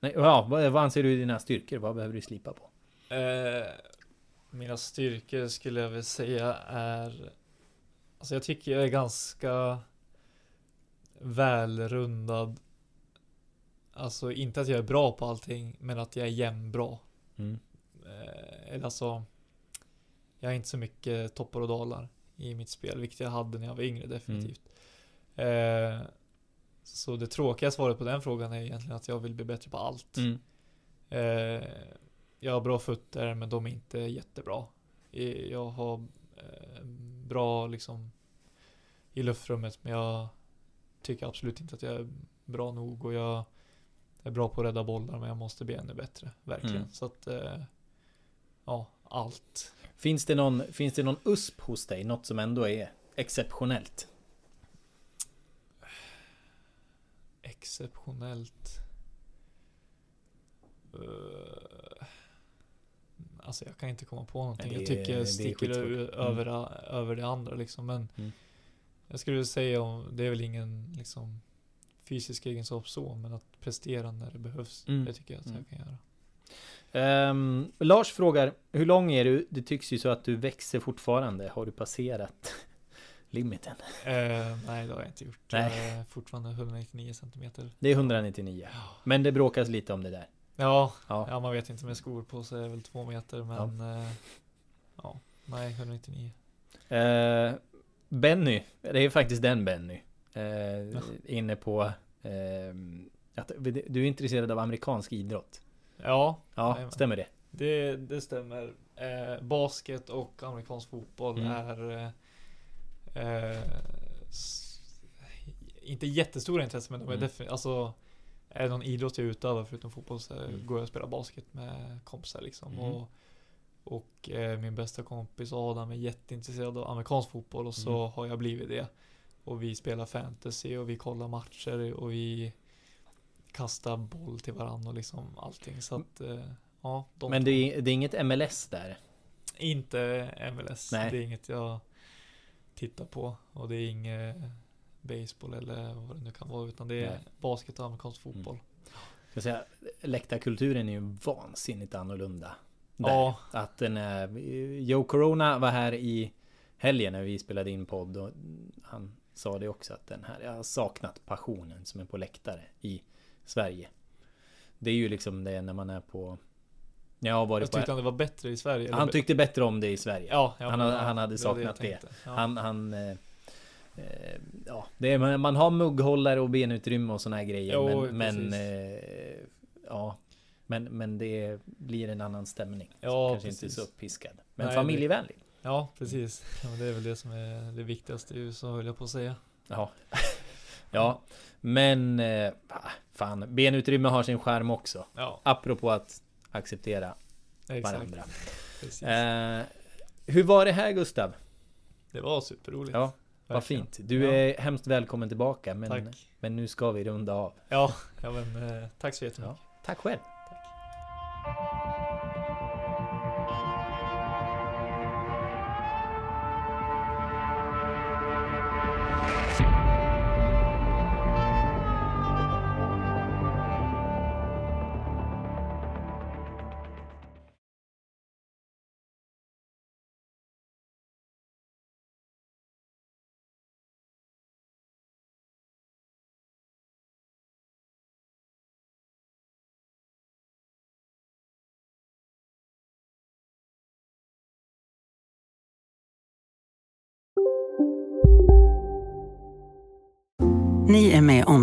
nej, ja, vad, vad anser du är dina styrkor? Vad behöver du slipa på? Eh, mina styrkor skulle jag väl säga är Alltså jag tycker jag är ganska välrundad Alltså inte att jag är bra på allting men att jag är jämnbra Mm. eh, Eller alltså Jag har inte så mycket toppar och dalar i mitt spel vilket jag hade när jag var yngre definitivt eh, Så det tråkiga svaret på den frågan är egentligen att jag vill bli bättre på allt Mm. Eh, jag har bra fötter men de är inte jättebra. Eh, Jag har eh, bra liksom i luftrummet men jag tycker absolut inte att jag är bra nog och jag är bra på att rädda bollar men jag måste bli ännu bättre. Verkligen. Mm. Så att eh, ja, allt. Finns det någon, finns det någon USP hos dig? Något som ändå är exceptionellt? Exceptionellt. Eh, alltså jag kan inte komma på någonting. Det jag tycker är- är jag sticker skitsvårt. ö- Mm. över, över det andra liksom. Men Mm. Jag skulle säga om, det är väl ingen liksom fysisk egenskap så, men att prestera när det behövs. Mm. Det tycker jag att Mm. jag kan göra. Ehm, Lars frågar, hur lång är du? Det tycks ju så att du växer fortfarande. Har du passerat limiten? Eh, nej, det har jag inte gjort. Nej. Är fortfarande 199 centimeter. Det är 199. Men det bråkas lite om det där. Ja, Ja. ja, man vet inte med skor på så är det väl två meter, men ja, ja nej, 199. Eh, Benny, det är faktiskt den Benny. Eh, Inne på eh, att du är intresserad av amerikansk idrott. Ja, Ja, stämmer det? Det, det stämmer. Eh, basket och amerikansk fotboll Mm. är eh, inte jättestora intressen, men de är Mm. definitivt, alltså är det någon idrott jag utövar förutom fotboll så Mm. går jag och spelar basket med kompisar liksom. Mm. Och, och eh, min bästa kompis Adam är jätteintresserad av amerikansk fotboll och så Mm. har jag blivit det. Och vi spelar fantasy och vi kollar matcher och vi kastar boll till varandra och liksom allting. Så att, eh, ja. de Men det är, det är inget MLS där? Inte MLS. Nej. Det är inget jag tittar på. Och det är inget baseball eller vad det nu kan vara. Utan det är Nej. Mm. basket och amerikansk fotboll. Jag säga, läktarkulturen är ju vansinnigt annorlunda. Där. Ja. Att den är... Joe Corona var här i helgen när vi spelade in podd och han sa det också att den här, jag har saknat passionen som är på läktare i Sverige. Det är ju liksom det när man är på... Jag har varit Jag på... tyckte han det var bättre i Sverige. eller Han bä- tyckte bättre om det i Sverige. Ja, ja, han, ja, han hade det det saknat det. tänkte. Ja. Han, han eh, eh, ja, det är, man- har mugghållare och benutrymme och såna här grejer. Jo, men, men eh, ja, men, men det blir en annan stämning. Ja, Kanske inte precis. så uppiskad. Men Nej, familjevänlig. Ja, precis. Ja, det är väl det som är det viktigaste i USA höll jag på att säga. Ja. ja, men eh, fan, benutrymme har sin skärm också. Ja. Apropå att acceptera Exakt. varandra. Precis. Eh, hur var det här Gustav? Det var superroligt. Ja, vad fint. Du Ja. är hemskt välkommen tillbaka. Men, Tack. men nu ska vi runda av. Ja, ja men eh, tack så jättemycket. Tack själv. Ni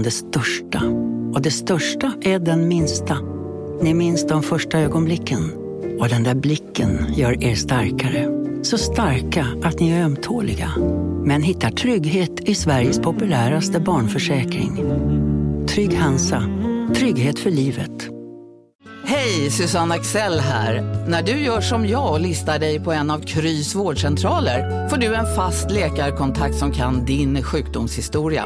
om det största. Och det största är den minsta. Ni minns de första ögonblicken. Och den där blicken gör er starkare. Så starka att ni är ömtåliga. Men hittar trygghet i Sveriges populäraste barnförsäkring. Trygg Hansa. Trygghet för livet. Hej, Susanne Axel här. När du gör som jag och listar dig på en av Krys vårdcentraler får du en fast läkarkontakt som kan din sjukdomshistoria.